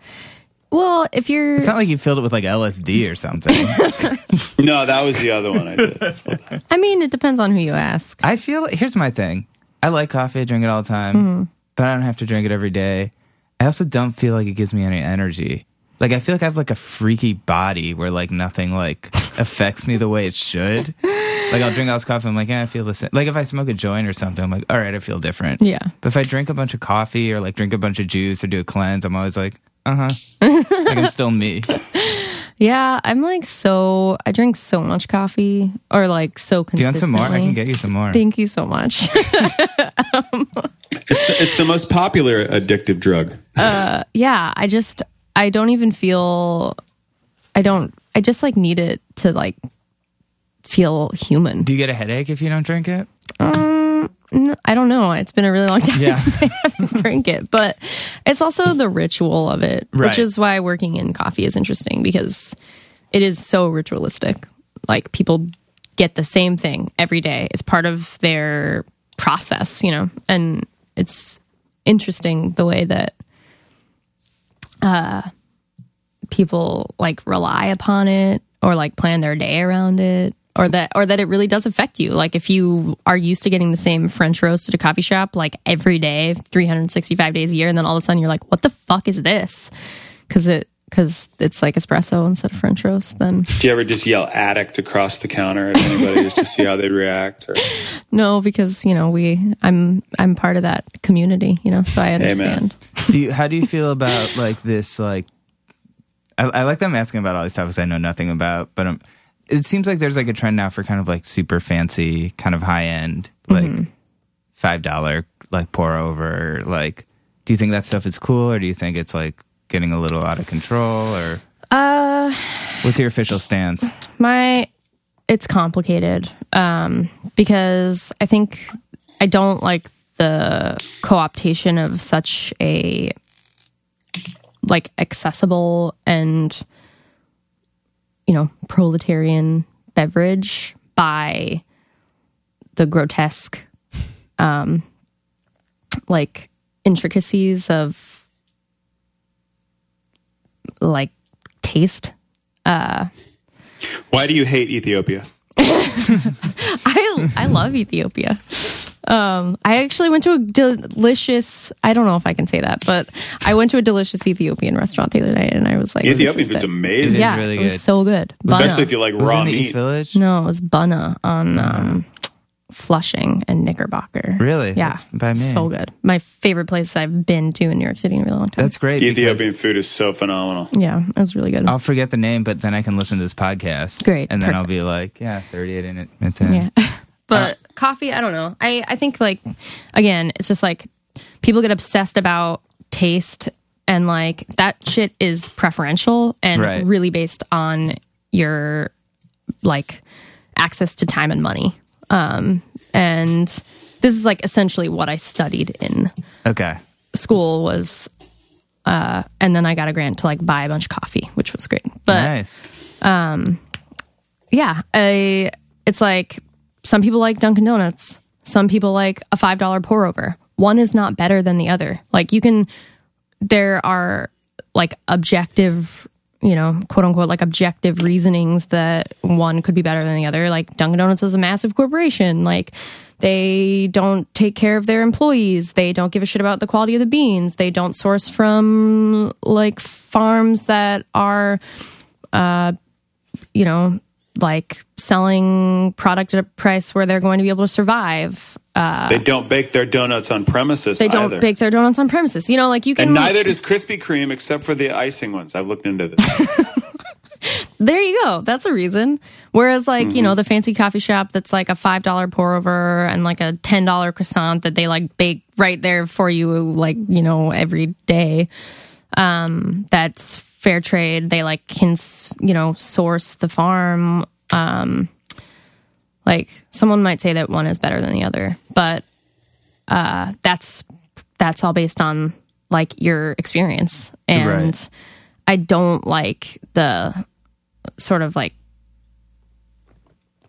Well, if you're It's not like you filled it with like LSD or something. No, that was the other one I did. I mean, it depends on who you ask. I feel here's my thing. I like coffee, I drink it all the time, mm-hmm. but I don't have to drink it every day. I also don't feel like it gives me any energy. Like I feel like I have like a freaky body where like nothing like affects me the way it should. Like I'll drink all this coffee, I'm like, yeah, I feel the same. Like if I smoke a joint or something, I'm like, all right, I feel different. Yeah. But if I drink a bunch of coffee or like drink a bunch of juice or do a cleanse, I'm always like, uh huh. like I'm still me. Yeah, I'm like so. I drink so much coffee, or like so consistently. Do you want some more? I can get you some more. Thank you so much. It's the, it's the most popular addictive drug. Uh, yeah, I just I don't even feel. I don't. I just like need it to like feel human. do you get a headache if you don't drink it? Um, I don't know. It's been a really long time Yeah. since I haven't drink it, but it's also the ritual of it, Right. which is why working in coffee is interesting because it is so ritualistic. Like people get the same thing every day. It's part of their process, you know, and it's interesting the way that uh, people like rely upon it or like plan their day around it or that or that it really does affect you. Like if you are used to getting the same french roast at a coffee shop like every day 365 days a year and then all of a sudden you're like what the fuck is this? Because it because it's like espresso instead of french roast then Do you ever just yell addict across the counter at anybody just to see how they'd react? Or, no because you know we i'm i'm part of that community you know so i understand do you how do you feel about like this like I, I like them asking about all these topics I know nothing about, but um, it seems like there's like a trend now for kind of like super fancy, kind of high end, like five dollar like pour over. Like, do you think that stuff is cool, or do you think it's like getting a little out of control, or uh what's your official stance? my it's complicated um because i think i don't like the co-optation of such a like accessible and you know proletarian beverage by the grotesque um like intricacies of like taste. uh Why do you hate Ethiopia? I I love Ethiopia. Um, I actually went to a delicious. I don't know if I can say that, but I went to a delicious Ethiopian restaurant the other night, and I was like, Ethiopian food's amazing, is Yeah, really it was good. so good. especially Bunna. if you like Was raw meat. East Village? no, it was Bunna on um, Flushing and Knickerbocker. Really? Yeah, That's by me. so good. My favorite place I've been to in New York City in a really long time. That's great. Ethiopian food is so phenomenal. yeah, it was really good. I'll forget the name, but then I can listen to this podcast. Great, And then I'll be like, yeah, 38 in it. It's in. Yeah. But coffee, I don't know. I, I think like again, it's just like people get obsessed about taste and like that shit is preferential and Right. really based on your like access to time and money. Um and this is like essentially what I studied in Okay. school was uh and then I got a grant to like buy a bunch of coffee, which was great. But nice. um, yeah, I, it's like some people like Dunkin' Donuts. Some people like a $5 pour over. One is not better than the other. Like you can, there are like objective, you know, quote unquote, like objective reasonings that one could be better than the other. Like Dunkin' Donuts is a massive corporation. Like they don't take care of their employees. They don't give a shit about the quality of the beans. They don't source from like farms that are uh, you know, like selling product at a price where they're going to be able to survive. they don't bake their donuts on premises. They don't either. bake their donuts on premises. You know, like you can. and neither does Krispy Kreme, except for the icing ones. I've looked into this. there you go. That's a reason. Whereas, like you know, the fancy coffee shop that's like a five dollar pour over and like a ten dollar croissant that they like bake right there for you, like you know, every day. Um, that's fair trade. They like can you know source the farm. Um, like someone might say that one is better than the other, but uh, that's that's all based on like your experience and Right. i don't like the sort of like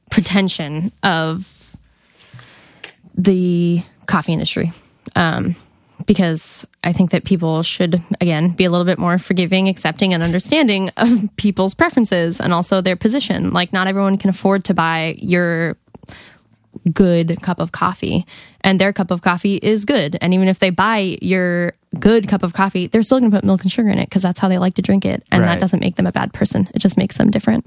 pretension of the coffee industry um, because i think that people should again be a little bit more forgiving accepting and understanding of people's preferences and also their position like not everyone can afford to buy your good cup of coffee and their cup of coffee is good and even if they buy your good cup of coffee they're still going to put milk and sugar in it because that's how they like to drink it and Right. that doesn't make them a bad person it just makes them different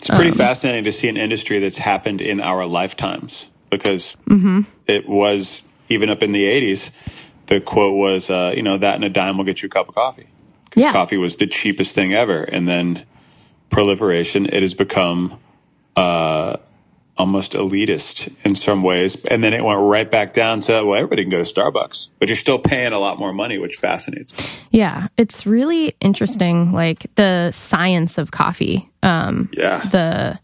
It's pretty um, fascinating to see an industry that's happened in our lifetimes because mm-hmm. it was even up in the 80s. The quote was, uh, you know, that and a dime will get you a cup of coffee. Because Yeah. coffee was the cheapest thing ever. And then proliferation, it has become uh, almost elitist in some ways. And then it went right back down to, well, everybody can go to Starbucks, but you're still paying a lot more money, which fascinates me. yeah it's really interesting like the science of coffee um Yeah. the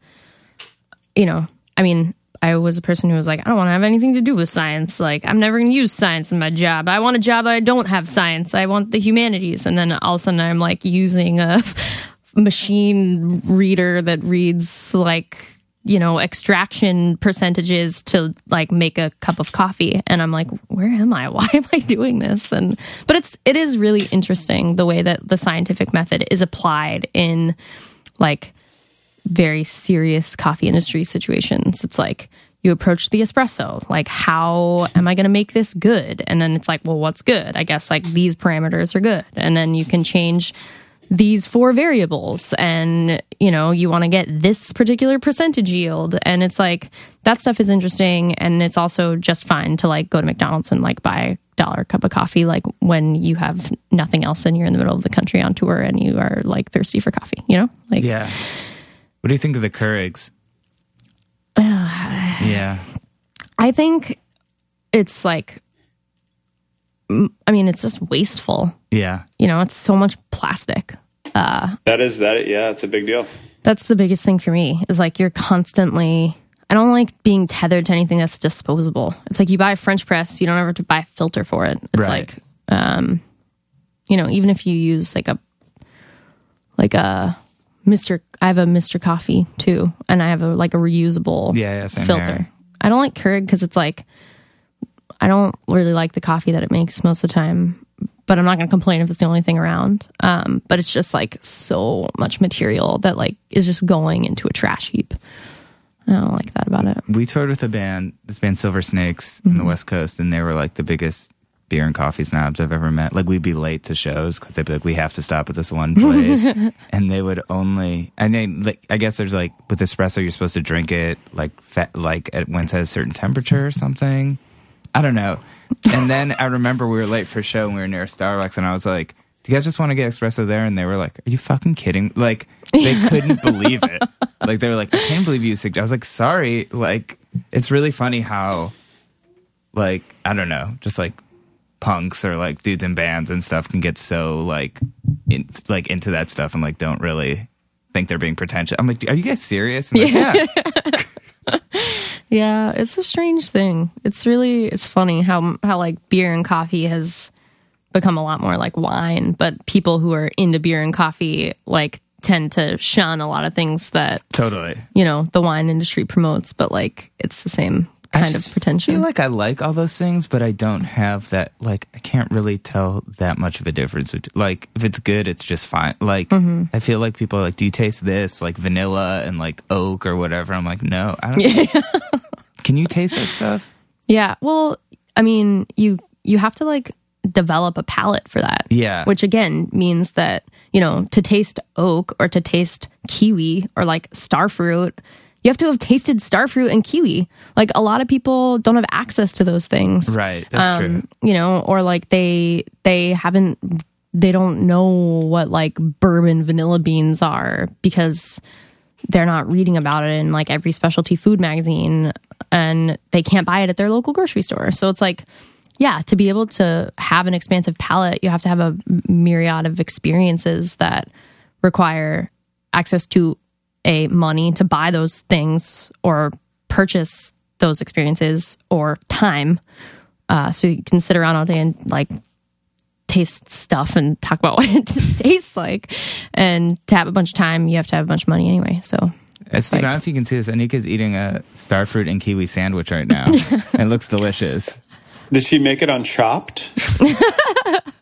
you know i mean i was a person who was like i don't want to have anything to do with science. Like i'm never going to use science in my job. I want a job that i don't have science. I want the humanities. And then all of a sudden i'm like using a machine reader that reads like you know extraction percentages to like make a cup of coffee. And i'm like where am i? Why am i doing this? And but it's it is really interesting the way that the scientific method is applied in like very serious coffee industry situations. It's like you approach the espresso, like, how am I going to make this good? And then it's like, well, what's good? I guess like these parameters are good. And then you can change these four variables and you know you want to get this particular percentage yield and it's like that stuff is interesting and it's also just fine to like go to mcdonald's and like buy a dollar cup of coffee like when you have nothing else and you're in the middle of the country on tour and you are like thirsty for coffee you know like Yeah. What do you think of the Keurigs? yeah. I think it's like, I mean, it's just wasteful. Yeah. You know, it's so much plastic. That is that. Yeah, it's a big deal. That's the biggest thing for me is like you're constantly, I don't like being tethered to anything that's disposable. It's like you buy a French press, you don't ever have to buy a filter for it. It's Right. like, um, you know, even if you use like a, like a Mr. I have a Mr. Coffee too, and I have a like a reusable Yeah, yeah, same filter. here. I don't like Keurig because it's like I don't really like the coffee that it makes most of the time. but I'm not going to complain if it's the only thing around. Um, but it's just like so much material that like is just going into a trash heap. I don't like that about it. we toured with a band, this band Silver Snakes in the West Coast, and they were like the biggest beer and coffee snobs I've ever met. Like we'd be late to shows because they'd be like, "We have to stop at this one place," and they would only. I mean, like I guess there's like with espresso, you're supposed to drink it like fa- like at when it's at a certain temperature or something. I don't know. And then I remember we were late for a show and we were near Starbucks, and I was like. Do you guys just want to get espresso there? And they were like, "Are you fucking kidding?" Like they couldn't believe it. Like they were like, "I can't believe you suggest." I was like, "Sorry." Like it's really funny how like I don't know, just like punks or like dudes in bands and stuff can get so like in, like into that stuff and like don't really think they're being pretentious. I'm like, are you guys serious? And like, yeah. Yeah, it's a strange thing. It's really it's funny how how like beer and coffee has become a lot more like wine, but people who are into beer and coffee like tend to shun a lot of things that totally. you know the wine industry promotes, but like it's the same kind of pretension. feel like I like all those things, but I don't have that. Like, I can't really tell that much of a difference. Like, if it's good, it's just fine. Like, Mm-hmm. I feel like people are like, "Do you taste this?" Like vanilla and like oak or whatever. I'm like, no, I don't. Can you taste that stuff? Yeah. Well, I mean, you you have to like develop a palate for that. Yeah. Which again means that, you know, to taste oak or to taste kiwi or like starfruit, you have to have tasted starfruit and kiwi. Like a lot of people don't have access to those things. Right. That's true. Um, You know, or like they they haven't they don't know what like bourbon vanilla beans are because they're not reading about it in like every specialty food magazine and they can't buy it at their local grocery store. So it's like, yeah, to be able to have an expansive palate, you have to have a myriad of experiences that require access to a money to buy those things or purchase those experiences or time. Uh, so you can sit around all day and like taste stuff and talk about what it tastes like. And to have a bunch of time, you have to have a bunch of money anyway. So Uh, Steve, I don't know if you can see this. Anika's eating a starfruit and kiwi sandwich right now. it looks delicious. Did she make it on Chopped?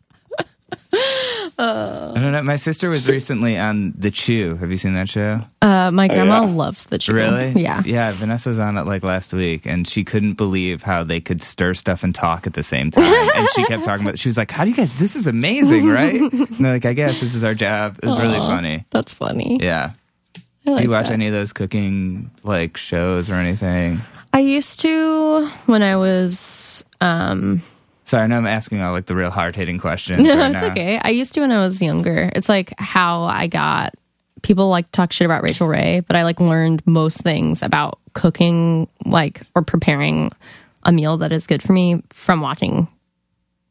I don't know. My sister was recently on The Chew. Have you seen that show? uh, my grandma yeah. loves the chew. Really? Yeah. Yeah. Vanessa was on it like last week, and she couldn't believe how they could stir stuff and talk at the same time. and she kept talking about. She was like, "How do you guys? This is amazing, right?" And they're like, "I guess this is our job." It was really funny. That's funny. Yeah. Like do you watch that. any of those cooking like shows or anything? I used to when I was um Sorry, I know I'm asking all like the real hard hitting questions. No, right it's now. okay. I used to when I was younger. It's like how I got people like talk shit about Rachael Ray, but I like learned most things about cooking like or preparing a meal that is good for me from watching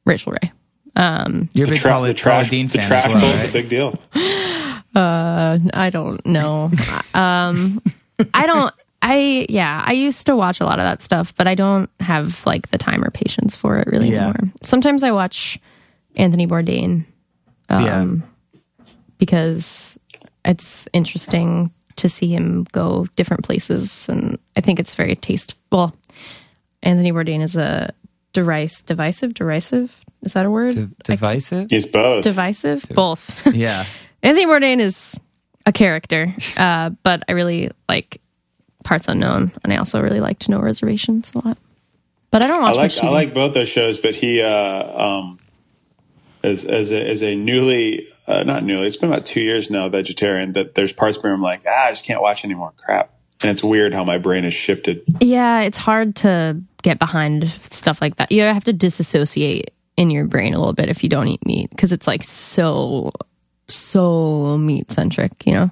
Rachael Ray. Um, You're a big Tra- Paula, the trash, Paula Deen the fan trash as well, bill's a big deal. Uh, I don't know. um I don't I yeah, I used to watch a lot of that stuff, but I don't have like the time or patience for it really Yeah. anymore. Sometimes I watch Anthony Bourdain yeah. because it's interesting to see him go different places and I think it's very tasteful. Anthony Bourdain is a device divisive derisive is that a word? D- divisive. He's both. divisive? Both. yeah. Anthony Bourdain is a character, uh, but I really like Parts Unknown, and I also really liked No Reservations a lot. But I don't I watch like I like both those shows, but he uh, um, as as a, as a newly uh, not newly it's been about two years now vegetarian that there's parts where I'm like ah I just can't watch anymore crap and it's weird how my brain has shifted. yeah, it's hard to get behind stuff like that. You have to disassociate in your brain a little bit if you don't eat meat because it's like so so meat centric, you know.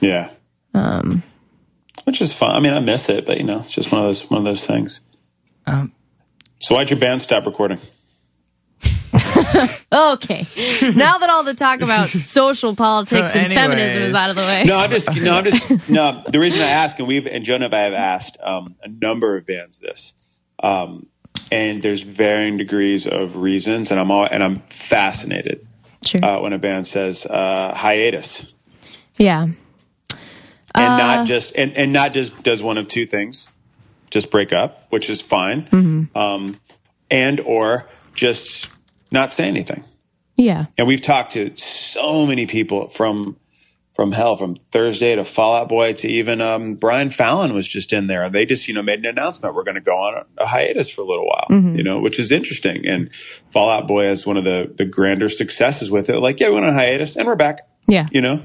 Yeah, um, which is fun. I mean I miss it, but you know it's just one of those one of those things. Um, So why'd your band stop recording? Okay, now that all the talk about social politics So and feminism is out of the way, No, I'm just no, I'm just no. The reason I ask, and we've and Jonah and I have asked um, a number of bands this, um, and there's varying degrees of reasons, and I'm all and I'm fascinated sure, uh, when a band says uh, hiatus, yeah. And Uh. not just and, and not just does one of two things, just break up, which is fine, Mm-hmm. um, and or just not say anything. Yeah. And we've talked to so many people from from hell, from Thursday to Fall Out Boy to even um, Brian Fallon was just in there. They just, you know, made an announcement. We're going to go on a hiatus for a little while, you know, which is interesting. And Fall Out Boy has one of the the grander successes with it. Like, yeah, we went on a hiatus and we're back, Yeah. you know.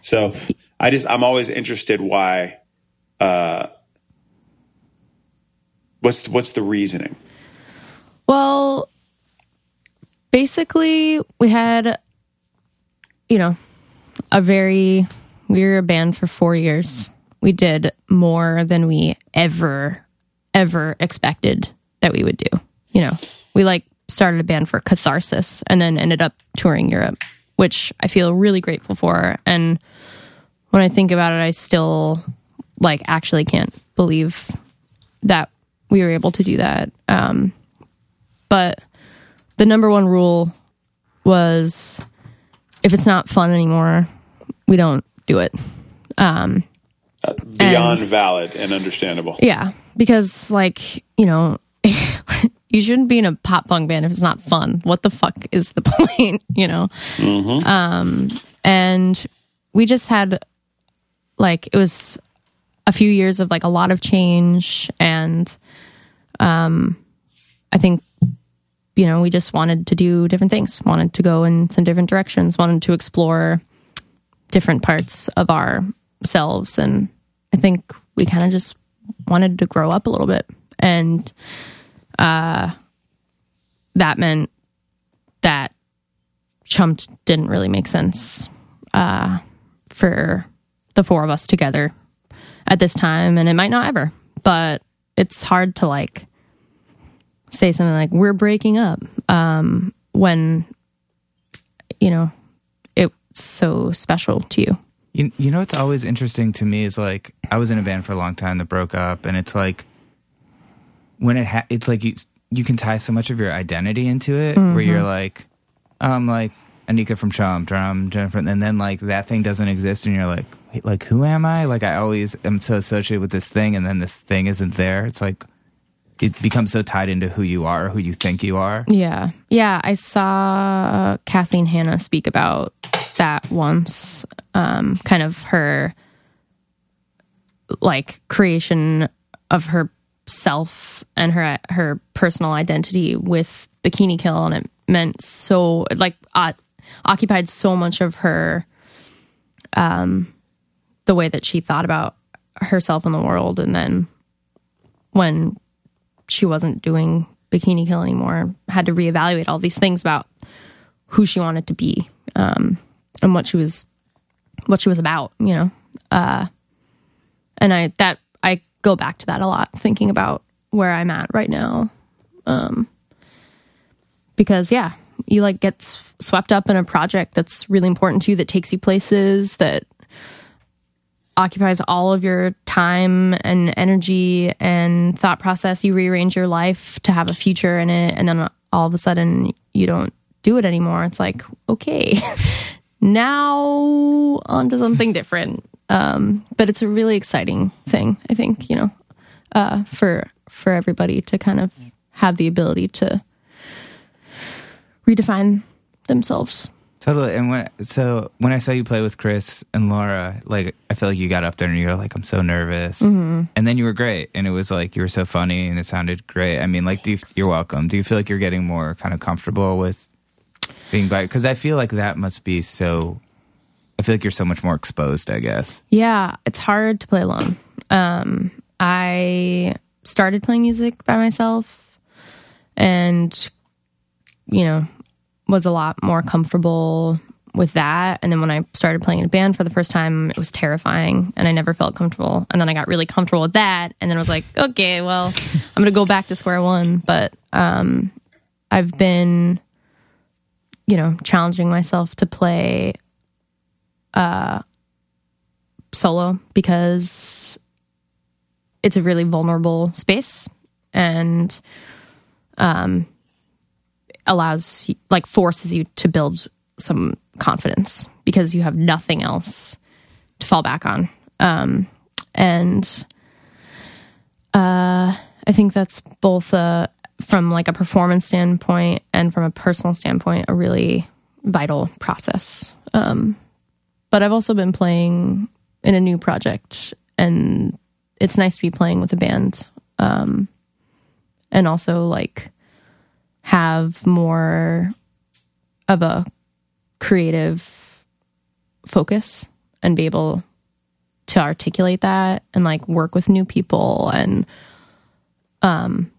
So I just I'm always interested why. Uh, what's what's the reasoning? Well, basically, we had, you know, a very, we were a band for four years. We did more than we ever, ever expected that we would do. You know, we like started a band for catharsis and then ended up touring Europe, which I feel really grateful for. And when I think about it, I still like actually can't believe that we were able to do that. Um, but the number one rule was if it's not fun anymore, we don't do it. Beyond valid and understandable. Yeah, because like, you know, you shouldn't be in a pop punk band if it's not fun. What the fuck is the point, you know? Um and we just had like it was a few years of like a lot of change and um I think you know, we just wanted to do different things, wanted to go in some different directions, wanted to explore different parts of ourselves. And I think we kind of just wanted to grow up a little bit. And uh, that meant that Chumped didn't really make sense uh, for the four of us together at this time. And it might not ever, but it's hard to like say something like we're breaking up um, when you know it's so special to you You, you know what's always interesting to me is like I was in a band for a long time that broke up, and it's like when it ha- it's like you you can tie so much of your identity into it, where you're like, um, like Anika from Chum, Drum, Jennifer, and then like that thing doesn't exist, and you're like, wait, like who am I? Like I always am so associated with this thing, and then this thing isn't there. It's like it becomes so tied into who you are, who you think you are. Yeah. Yeah. I saw Kathleen Hanna speak about that once. Um, kind of her like creation of herself and her her personal identity with Bikini Kill, and it meant so like uh, occupied so much of her um the way that she thought about herself in the world. And then when she wasn't doing bikini kill anymore had to reevaluate all these things about who she wanted to be um, and what she was what she was about you know? Uh, and i that i go back to that a lot thinking about where i'm at right now. Um, because yeah you like get swept up in a project that's really important to you that takes you places that occupies all of your time and energy and thought process. You rearrange your life to have a future in it, and then all of a sudden you don't do it anymore. It's like, okay, now on to something different. Um, but it's a really exciting thing, I think, you know, uh, for for everybody to kind of have the ability to redefine themselves. Totally. And when so when I saw you play with Chris and Laura, like I feel like you got up there and you were like, I'm so nervous, and then you were great, and it was like you were so funny and it sounded great. I mean, like, do you, you're welcome. Do you feel like you're getting more kind of comfortable with being by? Because I feel like that must be so. I feel like you're so much more exposed. I guess. Yeah, it's hard to play alone. Um, I started playing music by myself and, you know, was a lot more comfortable with that. And then when I started playing in a band for the first time, it was terrifying and I never felt comfortable. And then I got really comfortable with that. And then I was like, okay, well, I'm going to go back to square one. But um, I've been, you know, challenging myself to play solo because it's a really vulnerable space and um allows like forces you to build some confidence because you have nothing else to fall back on um and uh i think that's both uh from like a performance standpoint and from a personal standpoint a really vital process. Um, but I've also been playing in a new project, and it's nice to be playing with a band, um, and also like have more of a creative focus and be able to articulate that and like work with new people and um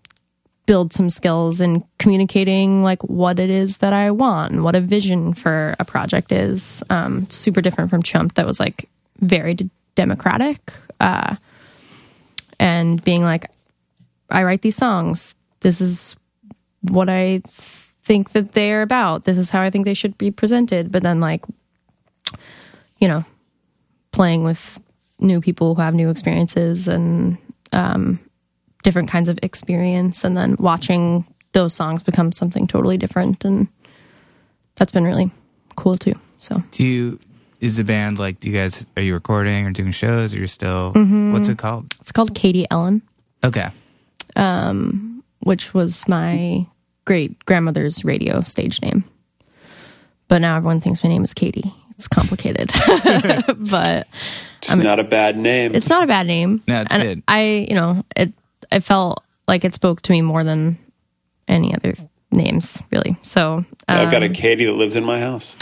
build some skills in communicating like what it is that I want and what a vision for a project is. Um super different from Chumped that was like very d- democratic uh and being like I write these songs. This is what I think that they're about. This is how I think they should be presented. But then, like, you know, playing with new people who have new experiences and um, different kinds of experience, and then watching those songs become something totally different. And that's been really cool too. So, Do you is the band like? Do you guys are you recording or doing shows? Or you're still Mm-hmm. what's it called? it's called Katie Ellen, Okay, which was my great grandmother's radio stage name. But now everyone thinks my name is Katie. It's complicated. but It's not a bad name. it's not a bad name. No, it's and good. I, you know, it I felt like it spoke to me more than any other names, really. So I've got a um, Katie that lives in my house.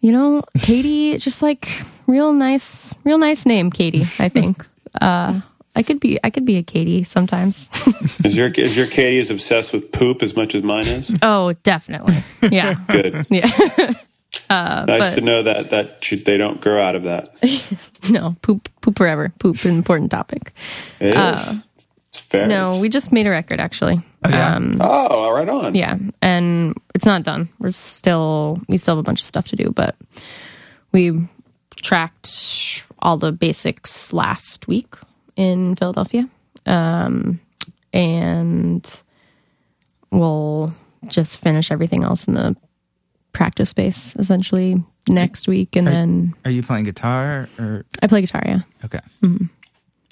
you know, Katie, just like real nice, real nice name, Katie. I think. uh I could be I could be a Katie sometimes. Is your is your Katie as obsessed with poop as much as mine is? oh, definitely. Yeah. Good. yeah. nice but- to know that that should, they don't grow out of that. No, poop poop forever. Poop an important topic. It is. it's fair. Uh, No, It's- we just made a record actually. Um oh, right on. yeah and it's not done we're still we still have a bunch of stuff to do but we tracked all the basics last week in philadelphia. Um, and we'll just finish everything else in the practice space essentially next week. And then are you playing guitar or? I play guitar yeah. Okay?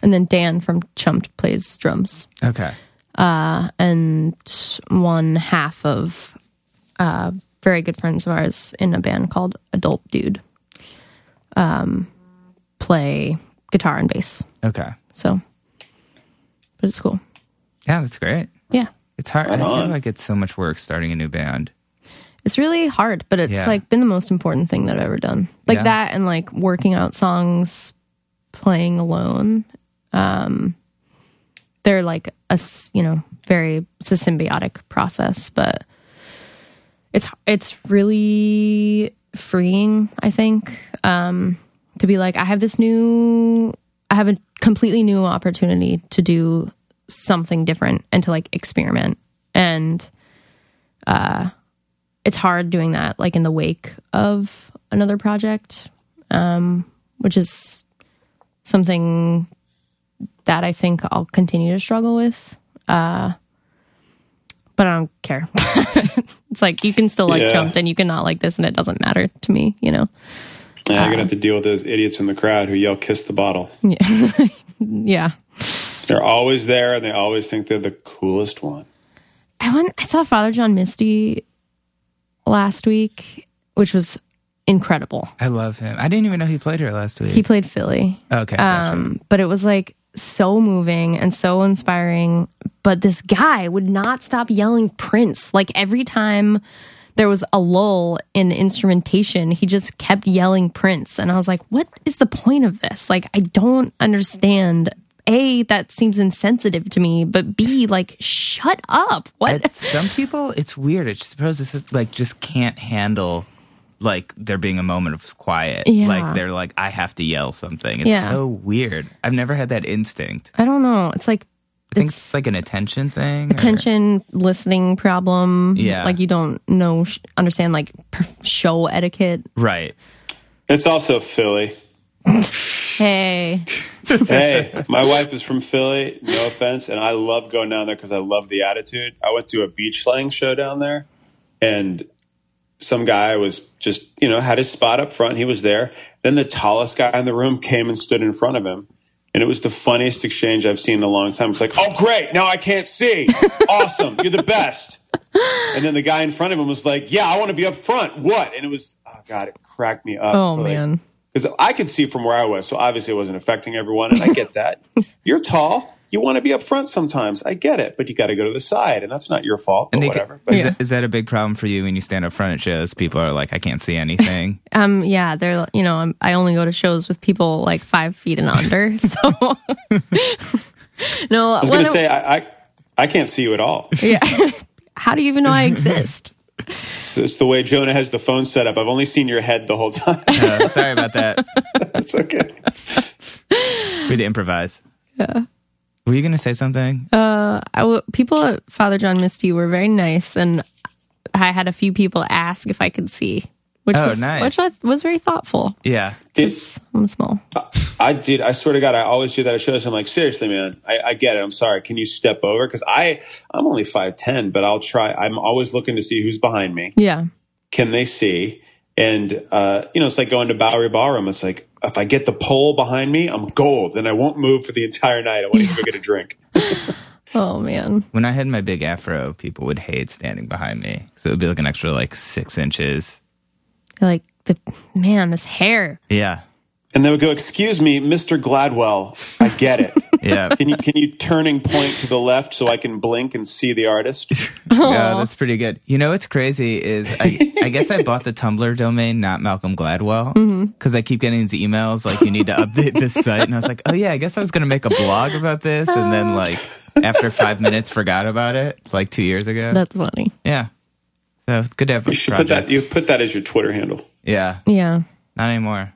and then dan from Chumped plays drums. Okay, and one half of uh, very good friends of ours in a band called Adult Dude um, play guitar and bass. okay, So, but it's cool. yeah, that's great. Yeah. It's hard. I feel on. like it's so much work starting a new band. It's really hard, but it's Yeah. like been the most important thing that I've ever done. Like Yeah. that and like working out songs, playing alone. Um, they're like a, you know, very, it's a symbiotic process, but it's, it's really freeing, I think, um, to be like, I have this new, I have a completely new opportunity to do something different and to like experiment. And, uh, it's hard doing that like in the wake of another project um which is something that i think i'll continue to struggle with uh but i don't care it's like you can still like Yeah. Chumped and you can not like this and it doesn't matter to me you know Yeah, you're gonna have to deal with those idiots in the crowd who yell "kiss the bottle." yeah They're always there, and they always think they're the coolest one. i went i saw father john misty last week which was incredible I love him. I didn't even know he played here last week. he played philly okay, gotcha. um, but it was like so moving and so inspiring. But this guy would not stop yelling Prince. Like every time there was a lull in instrumentation, he just kept yelling Prince. And I was like, what is the point of this? Like, I don't understand. A, that seems insensitive to me, but B, like, shut up. What? At some people, it's weird. I suppose this is like just can't handle like there being a moment of quiet. Yeah. Like they're like, I have to yell something. It's Yeah. so weird. I've never had that instinct. I don't know. It's like, I think It's- it's, like an attention thing. or- attention listening problem. Yeah. Like, you don't know, understand, like, show etiquette. Right. It's also Philly. Hey. hey, my wife is from Philly. No offense, and I love going down there because I love the attitude. I went to a beach slang show down there, and some guy was just you know had his spot up front. He was there. Then the tallest guy in the room came and stood in front of him, and it was the funniest exchange I've seen in a long time. It's like, oh great, now I can't see. Awesome, you're the best. and then the guy in front of him was like, "Yeah, I want to be up front." What? And it was, oh god, it cracked me up. Oh man. because I could see from where I was, so obviously it wasn't affecting everyone, and I get that. You're tall. You want to be up front sometimes. I get it, but you got to go to the side, and that's not your fault. But Nick, whatever. But Is, Yeah. that, is that a big problem for you when you stand up front at shows? People are like, I can't see anything. Um, yeah, they're you know, I'm, I only go to shows with people like five feet and under. So no, I was going to say I, I I can't see you at all. yeah. How do you even know I exist? It's, it's the way Jonah has the phone set up. I've only seen your head the whole time. Uh, sorry about that. That's okay. We had to improvise. Yeah. Were you going to say something? Uh, I w- people at Father John Misty were very nice, and I had a few people ask if I could see, which Oh, was nice. which I, was very thoughtful. yeah. Did, 'cause I'm small. I did. I swear to God, I always do that at shows. I'm like, seriously, man. I, I get it. I'm sorry. Can you step over? Because I I'm only five ten, but I'll try. I'm always looking to see who's behind me. Yeah, Can they see? And uh, you know, it's like going to Bowery Ballroom. It's like if I get the pole behind me, I'm gold. Then I won't move for the entire night. I won't even go get a drink. Oh man. When I had my big afro, people would hate standing behind me. So it would be like an extra like six inches. Like the man, this hair. Yeah. And they would go, "Excuse me, Mr. Gladwell. I get it. Yeah. Can you can you turning point to the left so I can blink and see the artist?" yeah, that's pretty good. You know what's crazy is I, I guess I bought the Tumblr domain, not Malcolm Gladwell, mm-hmm. because I keep getting these emails like you need to update this site, and I was like, oh yeah, I guess I was gonna make a blog about this, and then like after five minutes forgot about it, like two years ago. That's funny. yeah, so good to have a You should put that you put that as your Twitter handle. yeah, Yeah, not anymore.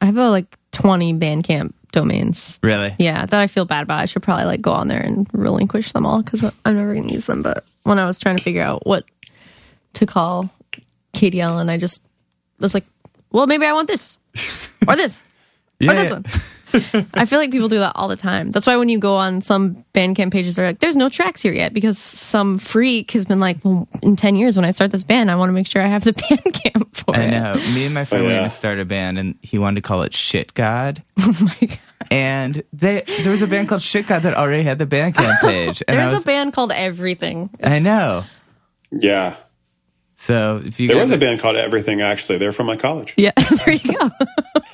I have uh, like 20 Bandcamp domains. Really? Yeah, that I feel bad about. I should probably like go on there and relinquish them all because I'm never going to use them. But when I was trying to figure out what to call Katie Ellen, I just was like, well, maybe I want this or this Yeah. or this one. I feel like people do that all the time. That's why when you go on some Bandcamp pages, they're like, "There's no tracks here yet," because some freak has been like, "Well, in ten years, when I start this band, I want to make sure I have the Bandcamp for I it." I know. Me and my friend Oh, were going to start a band, and he wanted to call it Shit God. Oh my god! And they, there was a band called Shit God that already had the Bandcamp page. And I There's was, a band called Everything. I know. Yeah, So if you there guys, was a band called Everything. Actually, they're from my college. Yeah, there you go.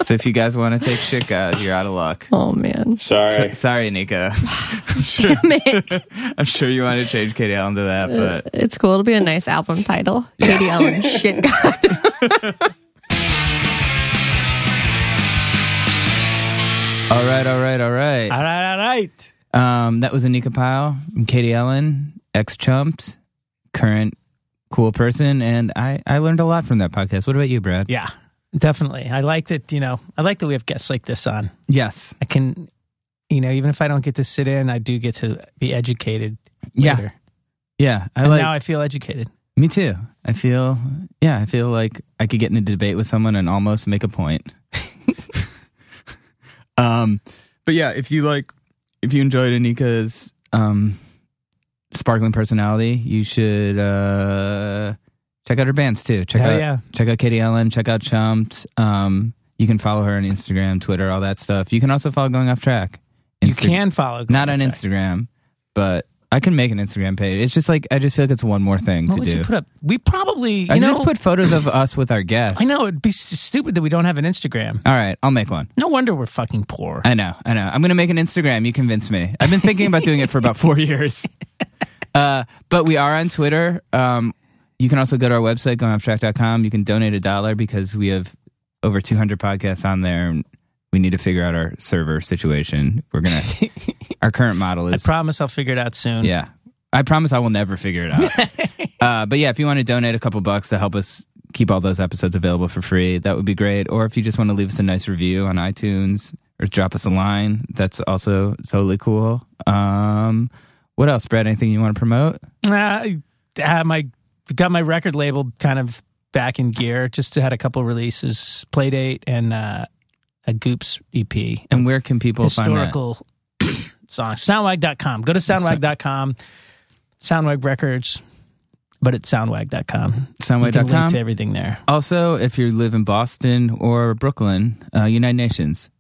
so if you guys want to take Shit God, you're out of luck. Oh man, Sorry. S- Sorry, Nico. damn it! I'm sure you want to change Katie Ellen to that, but It's cool. It'll be a nice album title. Katie Ellen, shit god. all right, all right, all right. All right, all right. Um, that was Anika Pyle, Katie Ellen, ex chumps, current cool person, and I I learned a lot from that podcast. What about you, Brad? Yeah, definitely. I like that. You know, I like that we have guests like this on. Yes. I can, you know, even if I don't get to sit in, I do get to be educated. Yeah. later. Yeah. I And like. now I feel educated. Me too. I feel, yeah, I feel like I could get in a debate with someone and almost make a point. um, but yeah, if you like, if you enjoyed Anika's um, sparkling personality, you should uh, check out her bands too. Check Hell out, yeah. check out Katie Ellen. Check out Chumps. Um, you can follow her on Instagram, Twitter, all that stuff. You can also follow Going Off Track. You can follow. not on Track. Instagram, but I can make an Instagram page. It's just like I just feel like it's one more thing What to would do. you put up? We probably, you I know, just put photos of us with our guests. I know it'd be s- stupid that we don't have an Instagram. All right, I'll make one. No wonder we're fucking poor. I know, I know. I'm gonna make an Instagram. You convinced me. I've been thinking about doing it for about four years. Uh, but we are on Twitter. Um, you can also go to our website, goingofftrack.com. You can donate a dollar because we have over 200 podcasts on there. And we need to figure out our server situation. We're gonna. our current model is. I promise I'll figure it out soon. Yeah. I promise I will never figure it out. uh, but yeah, if you want to donate a couple bucks to help us keep all those episodes available for free, that would be great. Or if you just want to leave us a nice review on iTunes or drop us a line, that's also totally cool. Um, what else, Brad? Anything you want to promote? Uh, I have my got my record label kind of back in gear. Just had a couple releases, Playdate and uh, a Goops EP. And where can people find historical songs. Soundwag.com. Go to soundwag.com. Soundwag Records, but it's soundwag.com. that? You can link Soundwag.com. to everything there. Also, if you live in Boston or Brooklyn, uh, United Nations,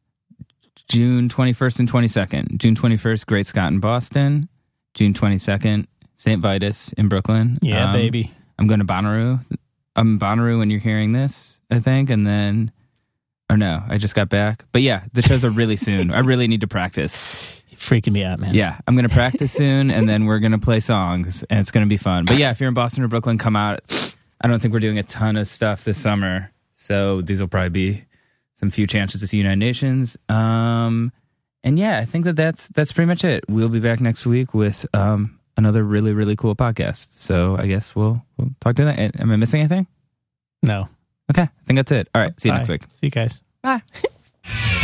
June 21st and 22nd. June 21st, Great Scott in Boston. June 22nd, St. Vitus in Brooklyn. Yeah, Um, baby. I'm going to Bonnaroo. I'm in Bonnaroo when you're hearing this, I think, and then. Or no, I just got back. But yeah, the shows are really soon. I really need to practice. You're freaking me out, man. Yeah, I'm going to practice soon, and then we're going to play songs, and it's going to be fun. But yeah, if you're in Boston or Brooklyn, come out. I don't think we're doing a ton of stuff this summer, so these will probably be some few chances to see United Nations. Um, and yeah, I think that that's that's pretty much it. We'll be back next week with um, another really really cool podcast. So I guess we'll we'll talk to that. Am I missing anything? No. Okay. I think that's it. All right. See you Bye. next week. See you guys. Bye.